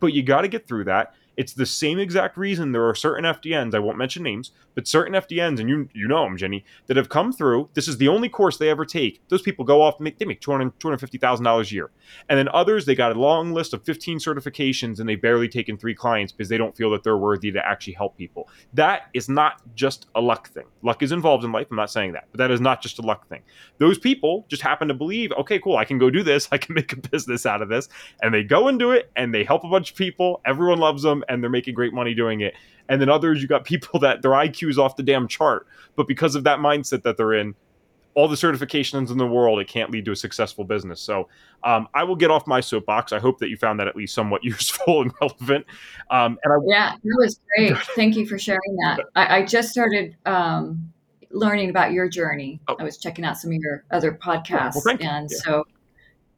But you got to get through that. It's the same exact reason there are certain FDNs, I won't mention names, but certain FDNs, and you you know them, Ginny, that have come through. This is the only course they ever take. Those people go off, make, they make $200, $250,000 a year. And then others, they got a long list of 15 certifications and they barely taken three clients because they don't feel that they're worthy to actually help people. That is not just a luck thing. Luck is involved in life. I'm not saying that, but that is not just a luck thing. Those people just happen to believe, okay, cool, I can go do this. [laughs] I can make a business out of this. And they go and do it and they help a bunch of people. Everyone loves them and they're making great money doing it. And then others, you got people [laughs] that their IQ is off the damn chart, but because of that mindset that they're in, all the certifications in the world, it can't lead to a successful business. So um, I will get off my soapbox. I hope that you found that at least somewhat [laughs] useful and relevant. Um, and I, yeah, that was great. [laughs] Thank you for sharing that. I, I just started um, learning about your journey. Oh. I was checking out some of your other podcasts, well, and yeah. so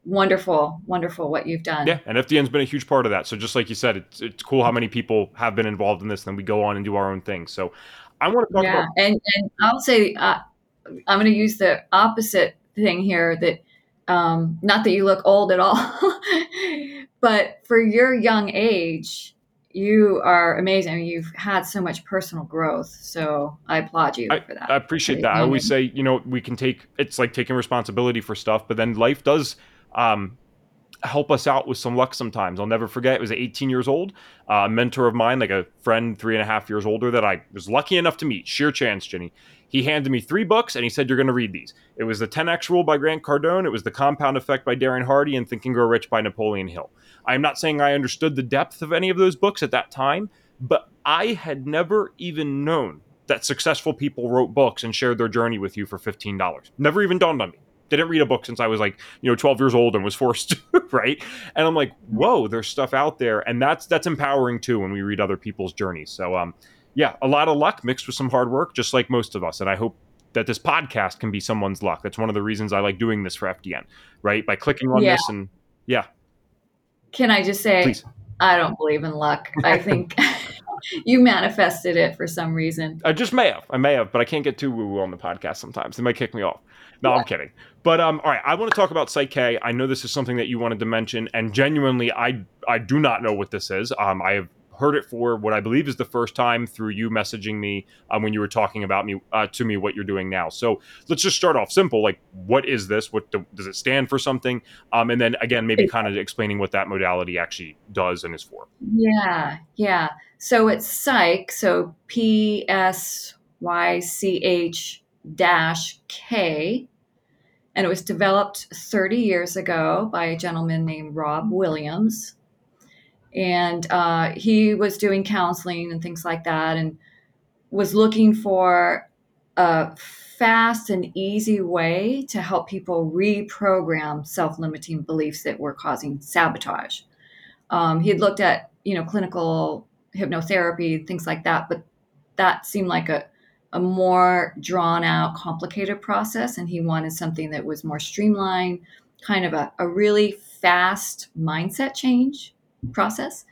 wonderful, wonderful what you've done. Yeah, and FDN's been a huge part of that. So just like you said, it's it's cool how many people have been involved in this, and then we go on and do our own thing. So I want to talk yeah, about. and and I'll say uh, I'm going to use the opposite thing here. That um, not that you look old at all, [laughs] but for your young age, you are amazing. I mean, you've had so much personal growth. So I applaud you I, for that. I appreciate that. I always say, you know, we can take it's like taking responsibility for stuff, but then life does um, help us out with some luck sometimes. I'll never forget. It was 18 years old. Uh, a mentor of mine, like a friend three and a half years older that I was lucky enough to meet. Sheer chance, Ginny. He handed me three books and he said, You're going to read these. It was The 10X Rule by Grant Cardone. It was The Compound Effect by Darren Hardy and Think and Grow Rich by Napoleon Hill. I'm not saying I understood the depth of any of those books at that time, but I had never even known that successful people wrote books and shared their journey with you for $15. Never even dawned on me didn't read a book since I was like, you know, 12 years old and was forced to, [laughs] right? And I'm like, whoa, there's stuff out there. And that's that's empowering too when we read other people's journeys. So um yeah, a lot of luck mixed with some hard work, just like most of us. And I hope that this podcast can be someone's luck. That's one of the reasons I like doing this for FDN, right? By clicking on yeah. this and yeah. Can I just say Please. I don't believe in luck. I think [laughs] [laughs] you manifested it for some reason. I just may have. I may have, but I can't get too woo woo on the podcast sometimes. They might kick me off. No, yeah. I'm kidding. But um, all right, I want to talk about Psych-K. I know this is something that you wanted to mention, and genuinely, I I do not know what this is. Um, I have heard it for what I believe is the first time through you messaging me um, when you were talking about me uh, to me what you're doing now. So let's just start off simple. Like, what is this? What do, does it stand for? Something? Um, and then again, maybe kind of explaining what that modality actually does and is for. Yeah, yeah. So it's Psych. So P S Y C H dash K. And it was developed 30 years ago by a gentleman named Rob Williams. And uh, he was doing counseling and things like that and was looking for a fast and easy way to help people reprogram self limiting beliefs that were causing sabotage. Um, he had looked at, you know, clinical hypnotherapy, things like that, but that seemed like a a more drawn out, complicated process, and he wanted something that was more streamlined, kind of a, a really fast mindset change process.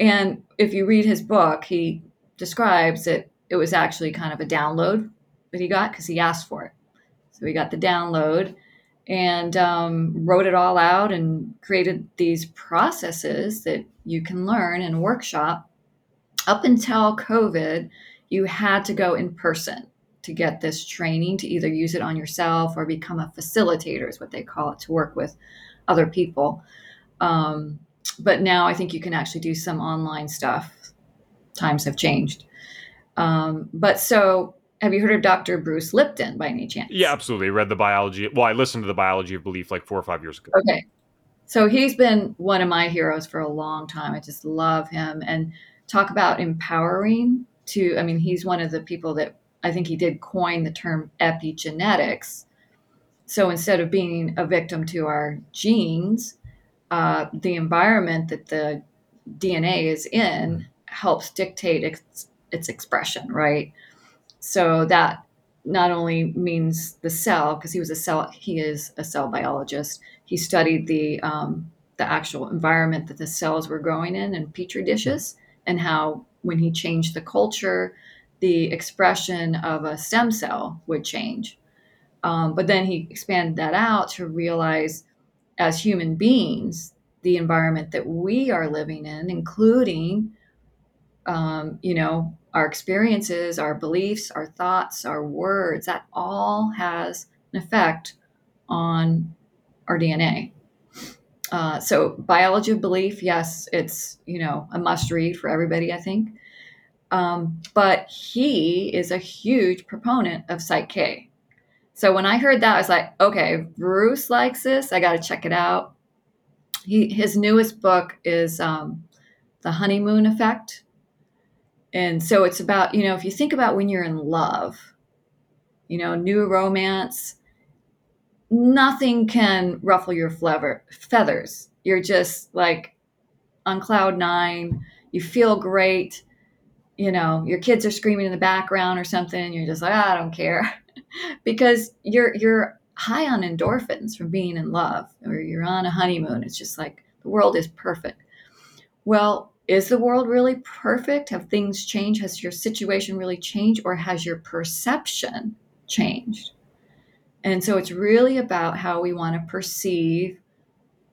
And if you read his book, he describes that it was actually kind of a download that he got because he asked for it. So he got the download and um, wrote it all out and created these processes that you can learn in a workshop. Up until COVID, you had to go in person to get this training to either use it on yourself or become a facilitator is what they call it to work with other people. Um, but now i think you can actually do some online stuff. Times have changed. Um, but so have you heard of dr bruce lipton by any chance? Yeah absolutely. I read the biology well i listened to the biology of belief like four or five years ago. Okay. So he's been one of my heroes for a long time. I just love him. And talk about empowering to, I mean, he's one of the people that I think he did coin the term epigenetics. So instead of being a victim to our genes, uh, the environment that the DNA is in helps dictate its, its expression, right? So that not only means the cell, because he was a cell, he is a cell biologist. He studied the um, the actual environment that the cells were growing in in petri dishes, and how when he changed the culture, the expression of a stem cell would change. Um, but then he expanded that out to realize, as human beings, the environment that we are living in, including, um, you know, our experiences, our beliefs, our thoughts, our words, that all has an effect on our DNA. Uh, so biology of belief, yes, it's you know a must read for everybody, I think. Um, but he is a huge proponent of Psych-K. So when I heard that, I was like, okay, Bruce likes this. I got to check it out. He his newest book is um, the honeymoon effect, and so it's about, you know, if you think about when you're in love, you know, new romance, nothing can ruffle your feathers. You're just like on cloud nine. You feel great. You know, your kids are screaming in the background or something. You're just like, oh, I don't care, [laughs] because you're you're high on endorphins from being in love, or you're on a honeymoon. It's just like the world is perfect. Well, is the world really perfect? Have things changed? Has your situation really changed? Or has your perception changed? And so it's really about how we want to perceive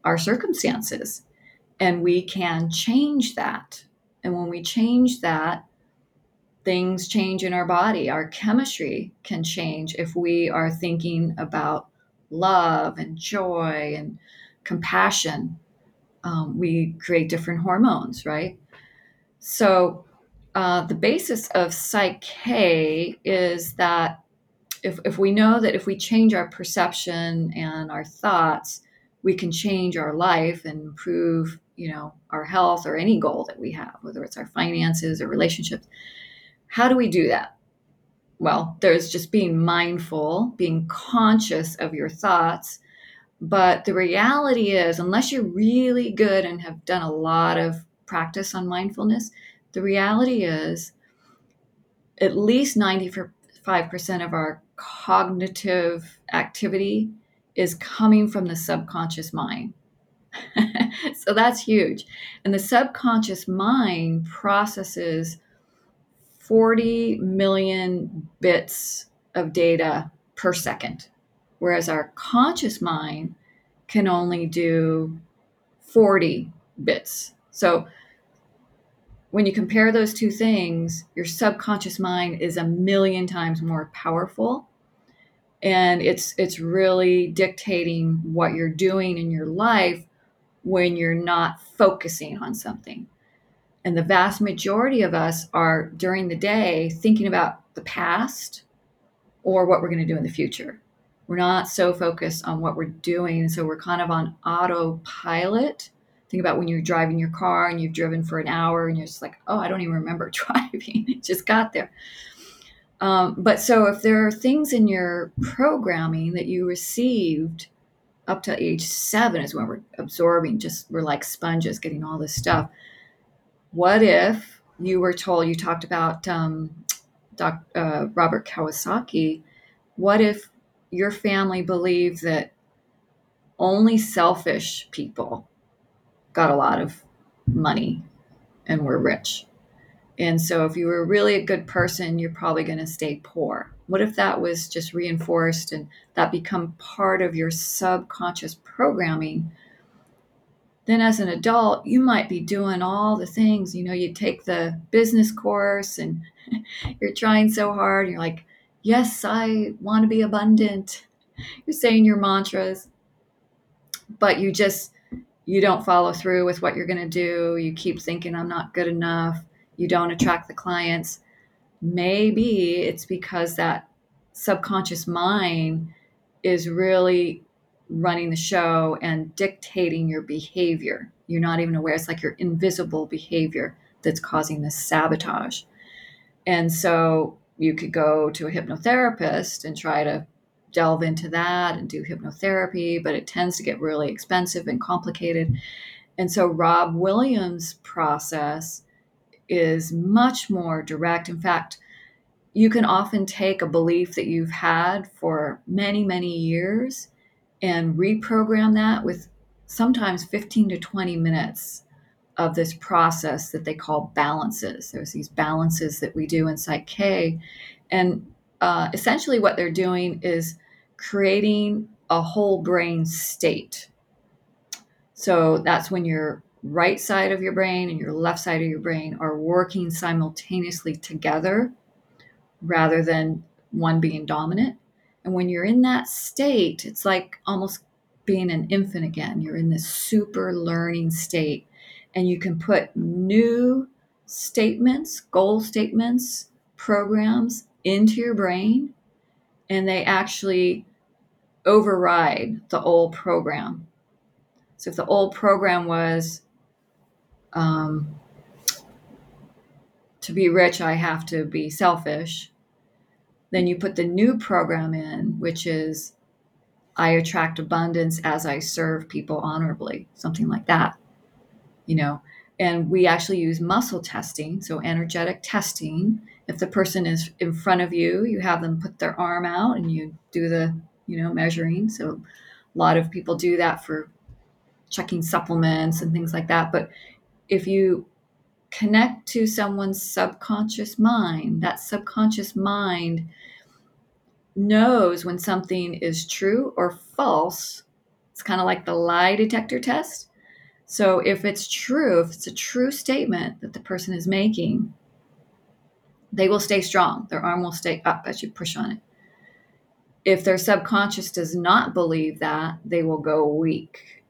our circumstances. And we can change that. And when we change that, things change in our body. Our chemistry can change if we are thinking about love and joy and compassion um, we create different hormones, right? So uh, the basis of Psych-K is that if, if we know that if we change our perception and our thoughts, we can change our life and improve, you know, our health or any goal that we have, whether it's our finances or relationships. How do we do that? Well, there's just being mindful, being conscious of your thoughts, but the reality is, unless you're really good and have done a lot of practice on mindfulness, the reality is at least 95% of our cognitive activity is coming from the subconscious mind. [laughs] so that's huge. And the subconscious mind processes 40 million bits of data per second whereas our conscious mind can only do 40 bits. So when you compare those two things, your subconscious mind is a million times more powerful and it's it's really dictating what you're doing in your life when you're not focusing on something. And the vast majority of us are during the day thinking about the past or what we're going to do in the future. We're not so focused on what we're doing. So we're kind of on autopilot. Think about when you're driving your car and you've driven for an hour and you're just like, oh, I don't even remember [laughs] driving. it just got there. Um, but so if there are things in your programming that you received up to age seven is when we're absorbing, just we're like sponges getting all this stuff. What if you were told, you talked about um, Doc, uh, Robert Kiyosaki, what if your family believed that only selfish people got a lot of money and were rich. And so if you were really a good person, you're probably going to stay poor. What if that was just reinforced and that become part of your subconscious programming? Then as an adult, you might be doing all the things, you know, you take the business course and [laughs] you're trying so hard, you're like, yes, I want to be abundant. You're saying your mantras, but you just you don't follow through with what you're going to do. You keep thinking I'm not good enough. You don't attract the clients. Maybe it's because that subconscious mind is really running the show and dictating your behavior. You're not even aware. It's like your invisible behavior that's causing this sabotage. And so you could go to a hypnotherapist and try to delve into that and do hypnotherapy, but it tends to get really expensive and complicated. And so Rob Williams' process is much more direct. In fact, you can often take a belief that you've had for many, many years and reprogram that with sometimes 15 to 20 minutes of this process that they call balances. There's these balances that we do in Psych K. And uh, essentially, what they're doing is creating a whole brain state. So that's when your right side of your brain and your left side of your brain are working simultaneously together rather than one being dominant. And when you're in that state, it's like almost being an infant again. You're in this super learning state, and you can put new statements, goal statements, programs into your brain, and they actually override the old program. So if the old program was, um, to be rich, I have to be selfish then you put the new program in, which is I attract abundance as I serve people honorably, something like that. You know, and we actually use muscle testing, so energetic testing. If the person is in front of you, you have them put their arm out and you do the, you know, measuring. So a lot of people do that for checking supplements and things like that. But if you connect to someone's subconscious mind, that subconscious mind knows when something is true or false. It's kind of like the lie detector test. So if it's true, if it's a true statement that the person is making, they will stay strong. Their arm will stay up as you push on it. If their subconscious does not believe that, they will go weak.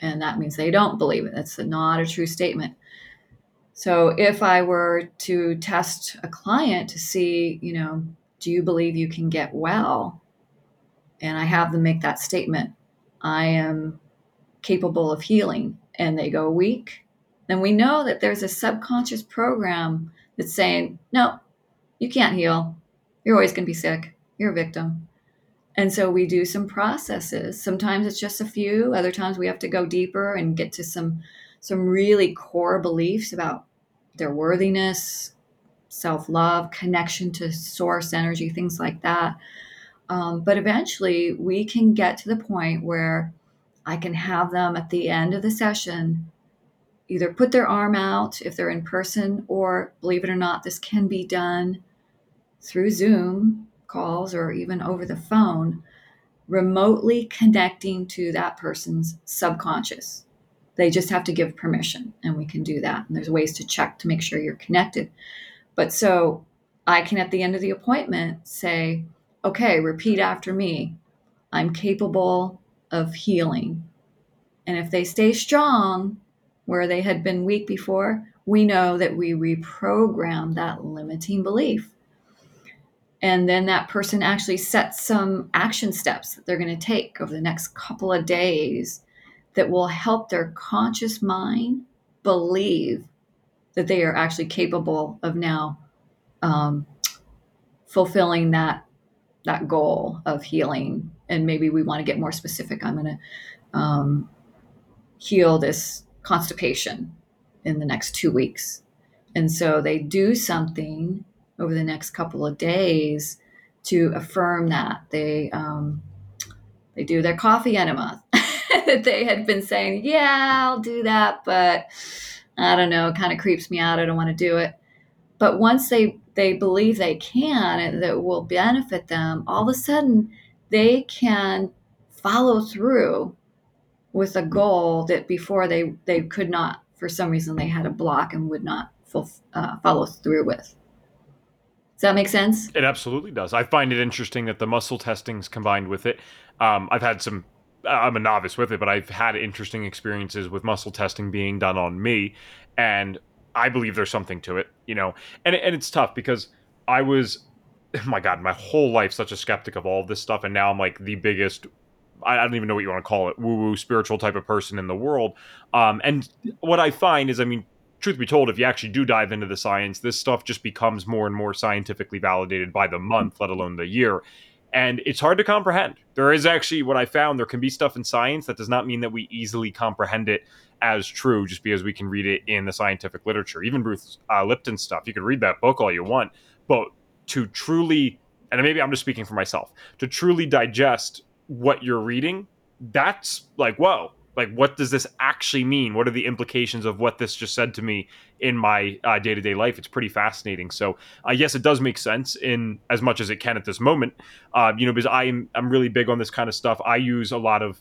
And that means they don't believe it. That's not a true statement. So if I were to test a client to see, you know, do you believe you can get well? And I have them make that statement I am capable of healing. And they go weak. Then we know that there's a subconscious program that's saying, no, you can't heal. You're always going to be sick. You're a victim. And so we do some processes. Sometimes it's just a few, other times we have to go deeper and get to some some really core beliefs about their worthiness, self love, connection to source energy, things like that. Um, but eventually, we can get to the point where I can have them at the end of the session either put their arm out if they're in person, or believe it or not, this can be done through Zoom calls or even over the phone, remotely connecting to that person's subconscious. They just have to give permission, and we can do that. And there's ways to check to make sure you're connected. But so I can, at the end of the appointment, say, okay, repeat after me. I'm capable of healing. And if they stay strong where they had been weak before, we know that we reprogram that limiting belief. And then that person actually sets some action steps that they're going to take over the next couple of days that will help their conscious mind believe that they are actually capable of now um, fulfilling that that goal of healing. And maybe we want to get more specific. I'm going to um, heal this constipation in the next two weeks. And so they do something over the next couple of days to affirm that they um, they do their coffee enema that [laughs] they had been saying, yeah, I'll do that, but I don't know, it kind of creeps me out. I don't want to do it. But once they they believe they can that will benefit them, all of a sudden they can follow through with a goal that before they they could not for some reason they had a block and would not uh, follow through with. Does that make sense? It absolutely does. I find it interesting that the muscle testings combined with it. Um, I've had some I'm a novice with it, but I've had interesting experiences with muscle testing being done on me, and I believe there's something to it, you know. And and it's tough because I was, [laughs] my God, my whole life such a skeptic of all this stuff, and now I'm like the biggest I don't even know what you want to call it, woo woo spiritual type of person in the world. Um, and what I find is, I mean, truth be told, if you actually do dive into the science, this stuff just becomes more and more scientifically validated by the month, let alone the year. And it's hard to comprehend. There is actually what I found there can be stuff in science that does not mean that we easily comprehend it as true just because we can read it in the scientific literature. Even Bruce uh, Lipton stuff, you can read that book all you want, but to truly, and maybe I'm just speaking for myself, to truly digest what you're reading, that's like, whoa, like what does this actually mean? What are the implications of what this just said to me in my uh, day-to-day life? It's pretty fascinating. So uh, yes it does make sense in as much as it can at this moment. Uh, you know because i'm i'm really big on this kind of stuff. I use a lot of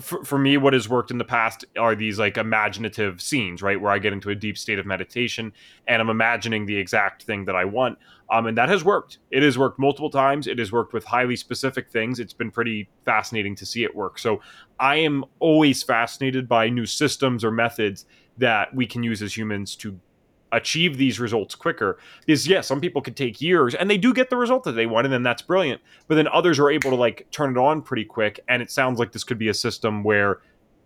for, for me what has worked in the past are these like imaginative scenes right where i get into a deep state of meditation and i'm imagining the exact thing that i want. Um, and that has worked. It has worked multiple times. It has worked with highly specific things. It's been pretty fascinating to see it work. So i am always fascinated by new systems or methods that we can use as humans to achieve these results quicker is yes some people could take years and they do get the result that they want and then that's brilliant. But then others are able to like turn it on pretty quick and it sounds like this could be a system where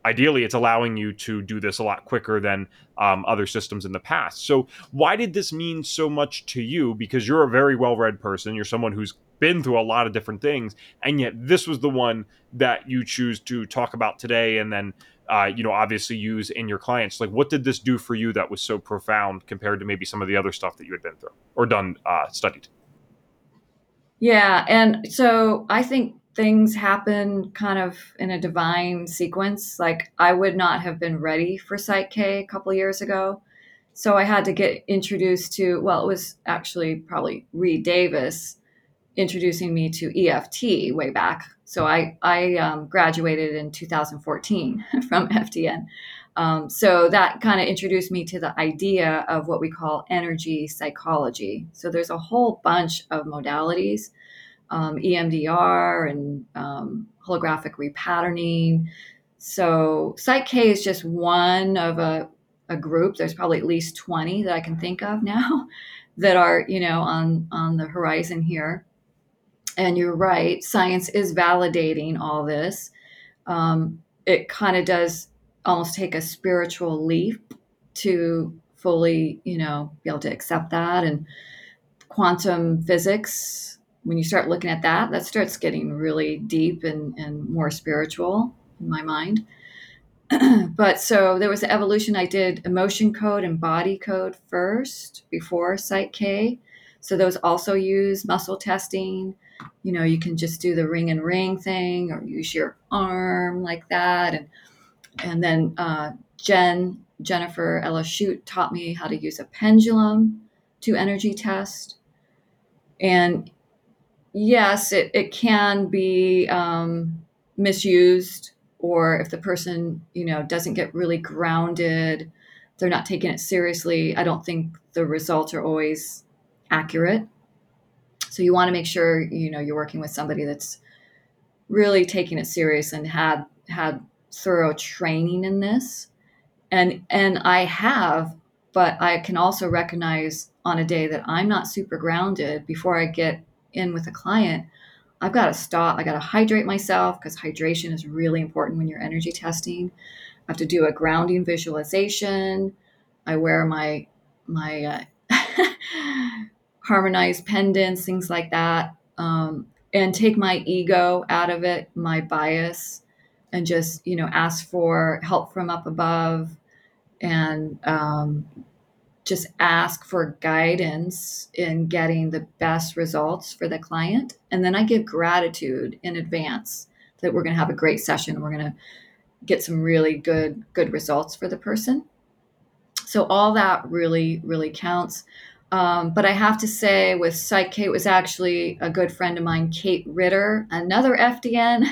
ideally it's allowing you to do this a lot quicker than um, other systems in the past. So why did this mean so much to you? Because you're a very well-read person. You're someone who's been through a lot of different things and yet this was the one that you choose to talk about today and then uh, you know obviously use in your clients. Like what did this do for you that was so profound compared to maybe some of the other stuff that you had been through or done uh, studied? Yeah and so i think things happen kind of in a divine sequence. Like i would not have been ready for Psych K a couple years ago. So i had to get introduced to well it was actually probably reed davis introducing me to eft way back so I, I um, graduated in 2014 [laughs] from FDN. Um, so that kind of introduced me to the idea of what we call energy psychology. So there's a whole bunch of modalities, um, EMDR and um, holographic repatterning. So Psych K is just one of a, a group. There's probably at least 20 that I can think of [laughs] now that are, you know, on, on the horizon here and you're right, science is validating all this. Um, it kind of does almost take a spiritual leap to fully, you know, be able to accept that. And quantum physics, when you start looking at that, that starts getting really deep and, and more spiritual in my mind. [clears throat] but so there was the evolution. I did emotion code and body code first before Psych K. So those also use muscle testing you know you can just do the ring and ring thing or use your arm like that. And and then uh, jen jennifer ella shoot taught me how to use a pendulum to energy test. And yes it, it can be um, misused or if the person you know doesn't get really grounded they're not taking it seriously i don't think the results are always accurate so you want to make sure you know you're working with somebody that's really taking it serious and had had thorough training in this. And and I have, but I can also recognize on a day that I'm not super grounded before I get in with a client, I've got to stop. I got to hydrate myself because hydration is really important when you're energy testing. I have to do a grounding visualization. I wear my my uh, [laughs] harmonized pendants, things like that, um, and take my ego out of it, my bias, and just you know ask for help from up above, and um, just ask for guidance in getting the best results for the client, and then I give gratitude in advance that we're going to have a great session. We're going to get some really good good results for the person. So all that really really counts. Um, but I have to say, with Psych K, it was actually a good friend of mine, Kate Ritter, another FDN,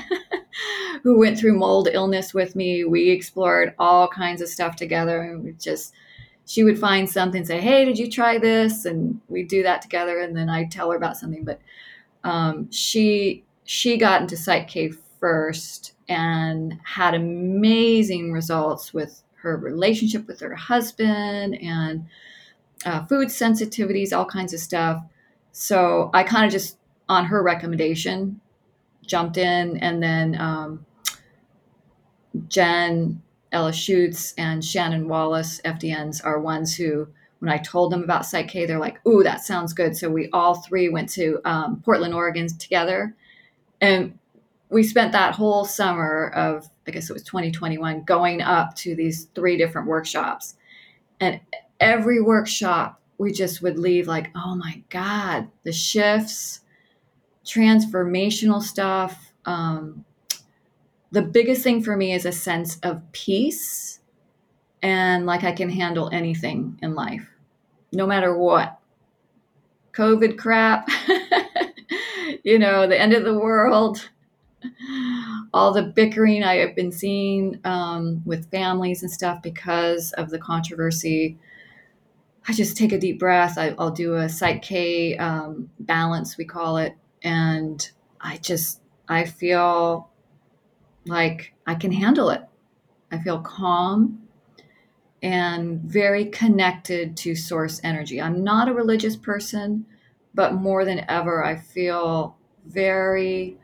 [laughs] who went through mold illness with me. We explored all kinds of stuff together, and we just she would find something, say, "Hey, did you try this?" And we'd do that together, and then I tell her about something. But um, she she got into Psych K first and had amazing results with her relationship with her husband and uh, food sensitivities, all kinds of stuff. So I kind of just, on her recommendation, jumped in, and then um, Jen Ella Schutz and Shannon Wallace, FDNs, are ones who, when I told them about Psych-K, they're like, "Ooh, that sounds good." So we all three went to um, Portland, Oregon together, and we spent that whole summer of, I guess it was 2021, going up to these three different workshops, and every workshop we just would leave like, "Oh my God, the shifts." transformational stuff um, the biggest thing for me is a sense of peace and like I can handle anything in life, no matter what. COVID crap, [laughs] you know, the end of the world, all the bickering I have been seeing um, with families and stuff because of the controversy. I just take a deep breath. I, will do a Psych-K um, balance, we call it. And I just, I feel like I can handle it. I feel calm and very connected to source energy. I'm not a religious person, but more than ever, I feel very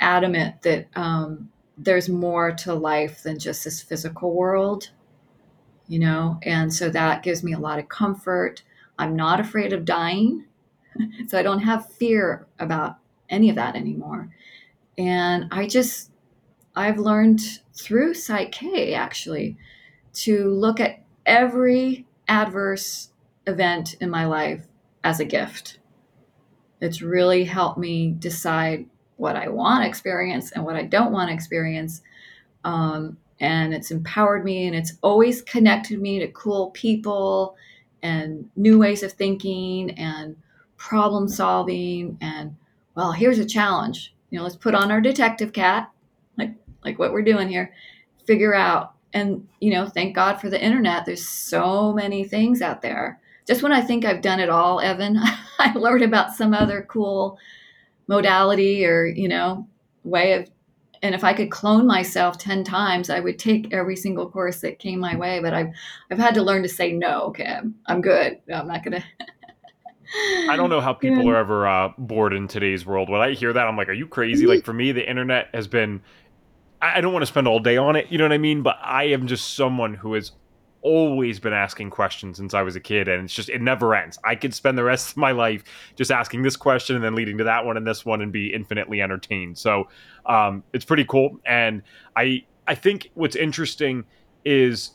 adamant that um, there's more to life than just this physical world, you know? And so that gives me a lot of comfort. I'm not afraid of dying. [laughs] so I don't have fear about any of that anymore. And I just, I've learned through Psych-K actually to look at every adverse event in my life as a gift. It's really helped me decide what I want to experience and what I don't want to experience. Um, and it's empowered me and it's always connected me to cool people and new ways of thinking and problem solving. And well here's a challenge. You know let's put on our detective cat like like what we're doing here figure out and you know thank god for the internet. There's so many things out there. Just when i think i've done it all evan [laughs] i learned about some other cool modality or you know way of and if i could clone myself 10 times i would take every single course that came my way but i've i've had to learn to say no okay i'm, I'm good i'm not gonna [laughs] I don't know how [laughs] people yeah. are ever uh, bored in today's world. When I hear that, I'm like, are you crazy? Like for me, the internet has been. I don't want to spend all day on it. You know what I mean? But I am just someone who has always been asking questions since I was a kid, and it's just it never ends. I could spend the rest of my life just asking this question and then leading to that one and this one and be infinitely entertained. So um, it's pretty cool, and I I think what's interesting is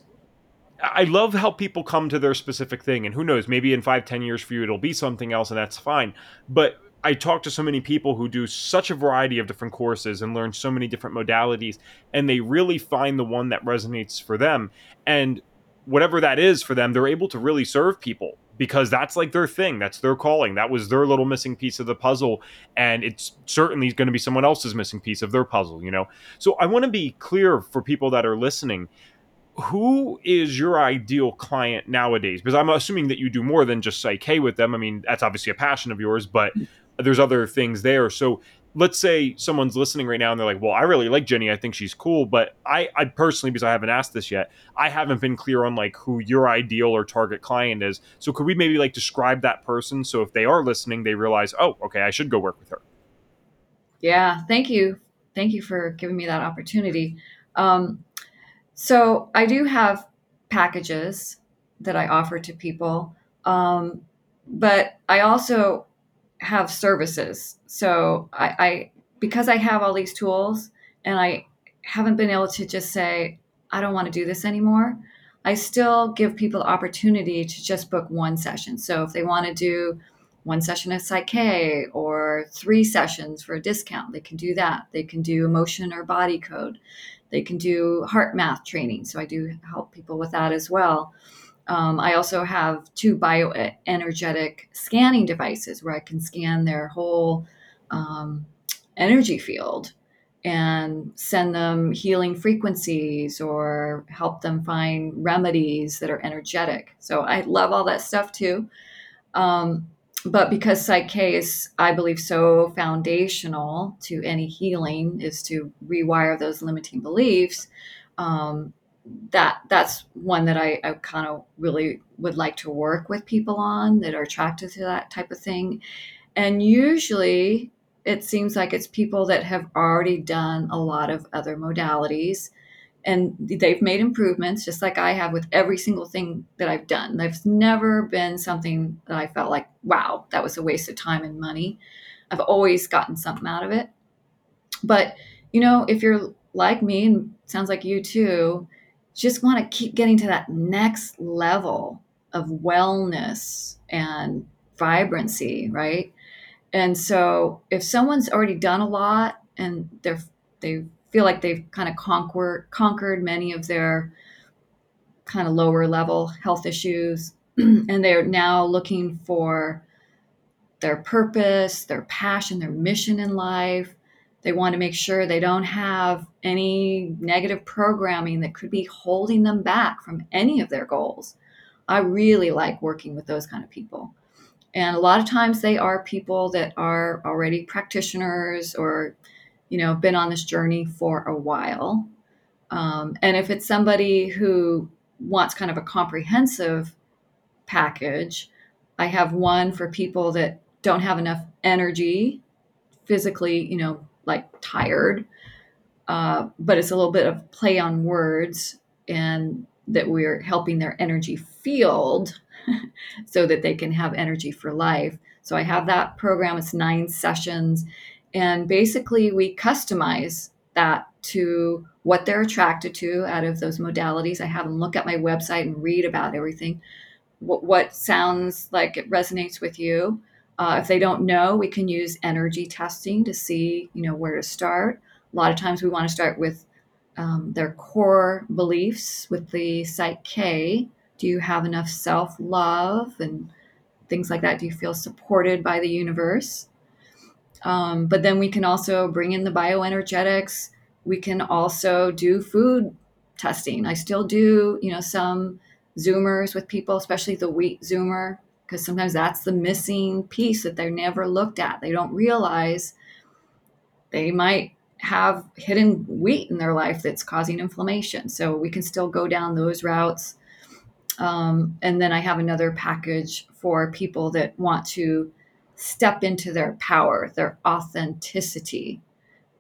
I love how people come to their specific thing, and who knows, maybe in five, ten years for you, it'll be something else, and that's fine. But I talk to so many people who do such a variety of different courses and learn so many different modalities, and they really find the one that resonates for them. And whatever that is for them, they're able to really serve people because that's like their thing. That's their calling. That was their little missing piece of the puzzle. And it's certainly going to be someone else's missing piece of their puzzle, you know? So I want to be clear for people that are listening who is your ideal client nowadays? Because I'm assuming that you do more than just Psych-K with them. I mean, that's obviously a passion of yours, but there's other things there. So let's say someone's listening right now and they're like, well, I really like Ginny. I think she's cool. But I, I personally, because I haven't asked this yet, I haven't been clear on like who your ideal or target client is. So could we maybe like describe that person? So if they are listening, they realize, oh, okay, I should go work with her. Yeah. Thank you. Thank you for giving me that opportunity. Um, so I do have packages that I offer to people, um, but I also have services. So I, I because I have all these tools and I haven't been able to just say I don't want to do this anymore. I still give people opportunity to just book one session. So if they want to do one session of Psych-K or three sessions for a discount, they can do that. They can do emotion or body code. They can do heart math training. So I do help people with that as well. Um, I also have two bioenergetic scanning devices where I can scan their whole um, energy field and send them healing frequencies or help them find remedies that are energetic. So I love all that stuff too. Um, but because Psych-K is, I believe, so foundational to any healing, is to rewire those limiting beliefs. Um, that that's one that I, I kind of really would like to work with people on that are attracted to that type of thing. And usually, it seems like it's people that have already done a lot of other modalities and they've made improvements just like I have with every single thing that I've done. There's never been something that I felt like, wow, that was a waste of time and money. I've always gotten something out of it. But, you know, if you're like me and sounds like you too, just want to keep getting to that next level of wellness and vibrancy, right? And so if someone's already done a lot and they're they feel like they've kind of conquered conquered many of their kind of lower level health issues [clears throat] and they're now looking for their purpose, their passion, their mission in life. They want to make sure they don't have any negative programming that could be holding them back from any of their goals. I really like working with those kind of people. And a lot of times they are people that are already practitioners or, you know, been on this journey for a while. Um, and if it's somebody who wants kind of a comprehensive package, I have one for people that don't have enough energy physically, you know, like tired. Uh, but it's a little bit of play on words and that we're helping their energy field [laughs] so that they can have energy for life. So I have that program, it's nine sessions. And basically, we customize that to what they're attracted to out of those modalities. I have them look at my website and read about everything, what, what sounds like it resonates with you. Uh, if they don't know, we can use energy testing to see, you know, where to start. A lot of times we want to start with um, their core beliefs with the Psych-K. Do you have enough self love and things like that? Do you feel supported by the universe? Um, but then we can also bring in the bioenergetics. We can also do food testing. I still do, you know, some Zoomers with people, especially the wheat Zoomer because sometimes that's the missing piece that they're never looked at. They don't realize they might have hidden wheat in their life that's causing inflammation. So we can still go down those routes. Um, and then I have another package for people that want to step into their power, their authenticity,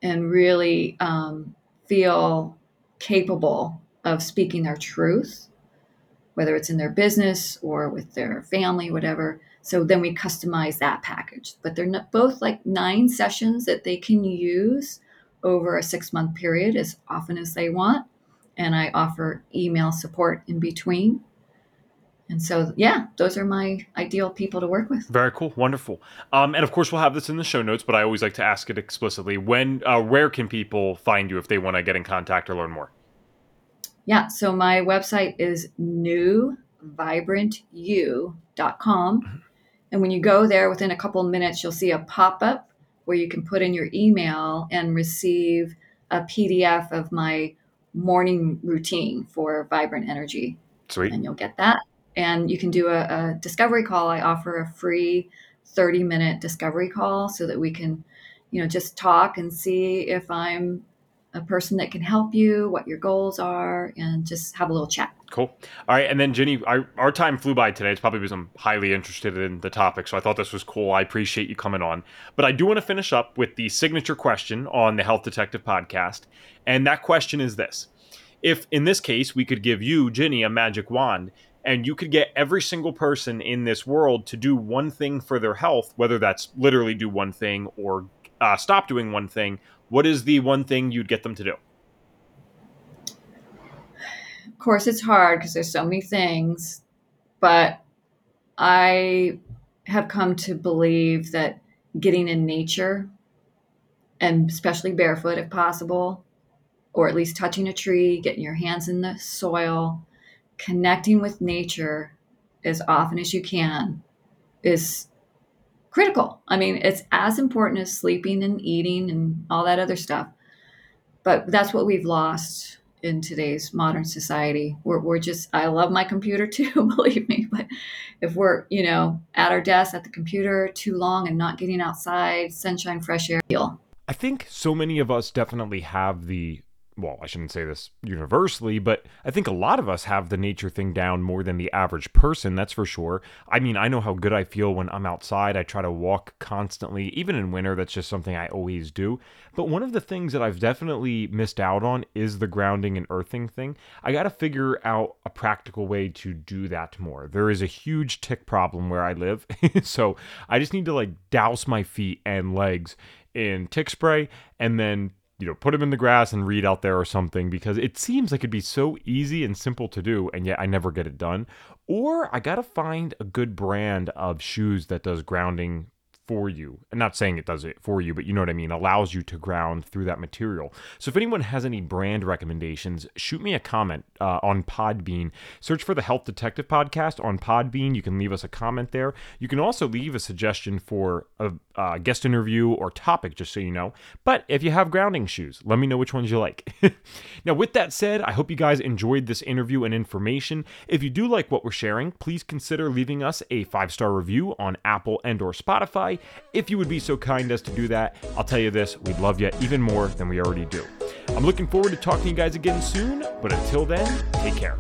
and really um, feel capable of speaking their truth whether it's in their business or with their family, whatever. So then we customize that package. But they're both like nine sessions that they can use over a six month period as often as they want. And I offer email support in between. And so, yeah, those are my ideal people to work with. Very cool, wonderful. Um, and of course, we'll have this in the show notes. But I always like to ask it explicitly. When, uh, where can people find you if they want to get in contact or learn more? Yeah, so my website is newvibrantyou.com. Mm-hmm. And when you go there within a couple of minutes, you'll see a pop up where you can put in your email and receive a PDF of my morning routine for vibrant energy. Sweet. And you'll get that. And you can do a, a discovery call. I offer a free 30 minute discovery call so that we can, you know, just talk and see if I'm a person that can help you, what your goals are, and just have a little chat. Cool. All right. And then, Ginny, our, our time flew by today. It's probably because I'm highly interested in the topic. So I thought this was cool. I appreciate you coming on. But I do want to finish up with the signature question on the Health Detective podcast. And that question is this If, in this case, we could give you, Ginny, a magic wand, and you could get every single person in this world to do one thing for their health, whether that's literally do one thing or uh, stop doing one thing, what is the one thing you'd get them to do? Of course, it's hard because there's so many things, but I have come to believe that getting in nature, and especially barefoot if possible, or at least touching a tree, getting your hands in the soil, connecting with nature as often as you can is critical. I mean, it's as important as sleeping and eating and all that other stuff. But that's what we've lost in today's modern society. We're, we're just, I love my computer [laughs] too, believe me. But if we're, you know, at our desk at the computer too long and not getting outside, sunshine, fresh air, I think so many of us definitely have the well, I shouldn't say this universally, but I think a lot of us have the nature thing down more than the average person, that's for sure. I mean, I know how good I feel when I'm outside. I try to walk constantly, even in winter, that's just something I always do. But one of the things that I've definitely missed out on is the grounding and earthing thing. I got to figure out a practical way to do that more. There is a huge tick problem where I live, [laughs] so I just need to like douse my feet and legs in tick spray and then you know, put them in the grass and read out there or something because it seems like it'd be so easy and simple to do, and yet I never get it done. Or I gotta find a good brand of shoes that does grounding for you. I'm not saying it does it for you, but you know what I mean, allows you to ground through that material. So if anyone has any brand recommendations, shoot me a comment uh, on Podbean. Search for the Health Detective Podcast on Podbean. You can leave us a comment there. You can also leave a suggestion for a uh, guest interview or topic, just so you know. But if you have grounding shoes, let me know which ones you like. [laughs] now, with that said, I hope you guys enjoyed this interview and information. If you do like what we're sharing, please consider leaving us a five star review on Apple and or Spotify if you would be so kind as to do that, I'll tell you this, we'd love you even more than we already do. I'm looking forward to talking to you guys again soon, but until then, take care.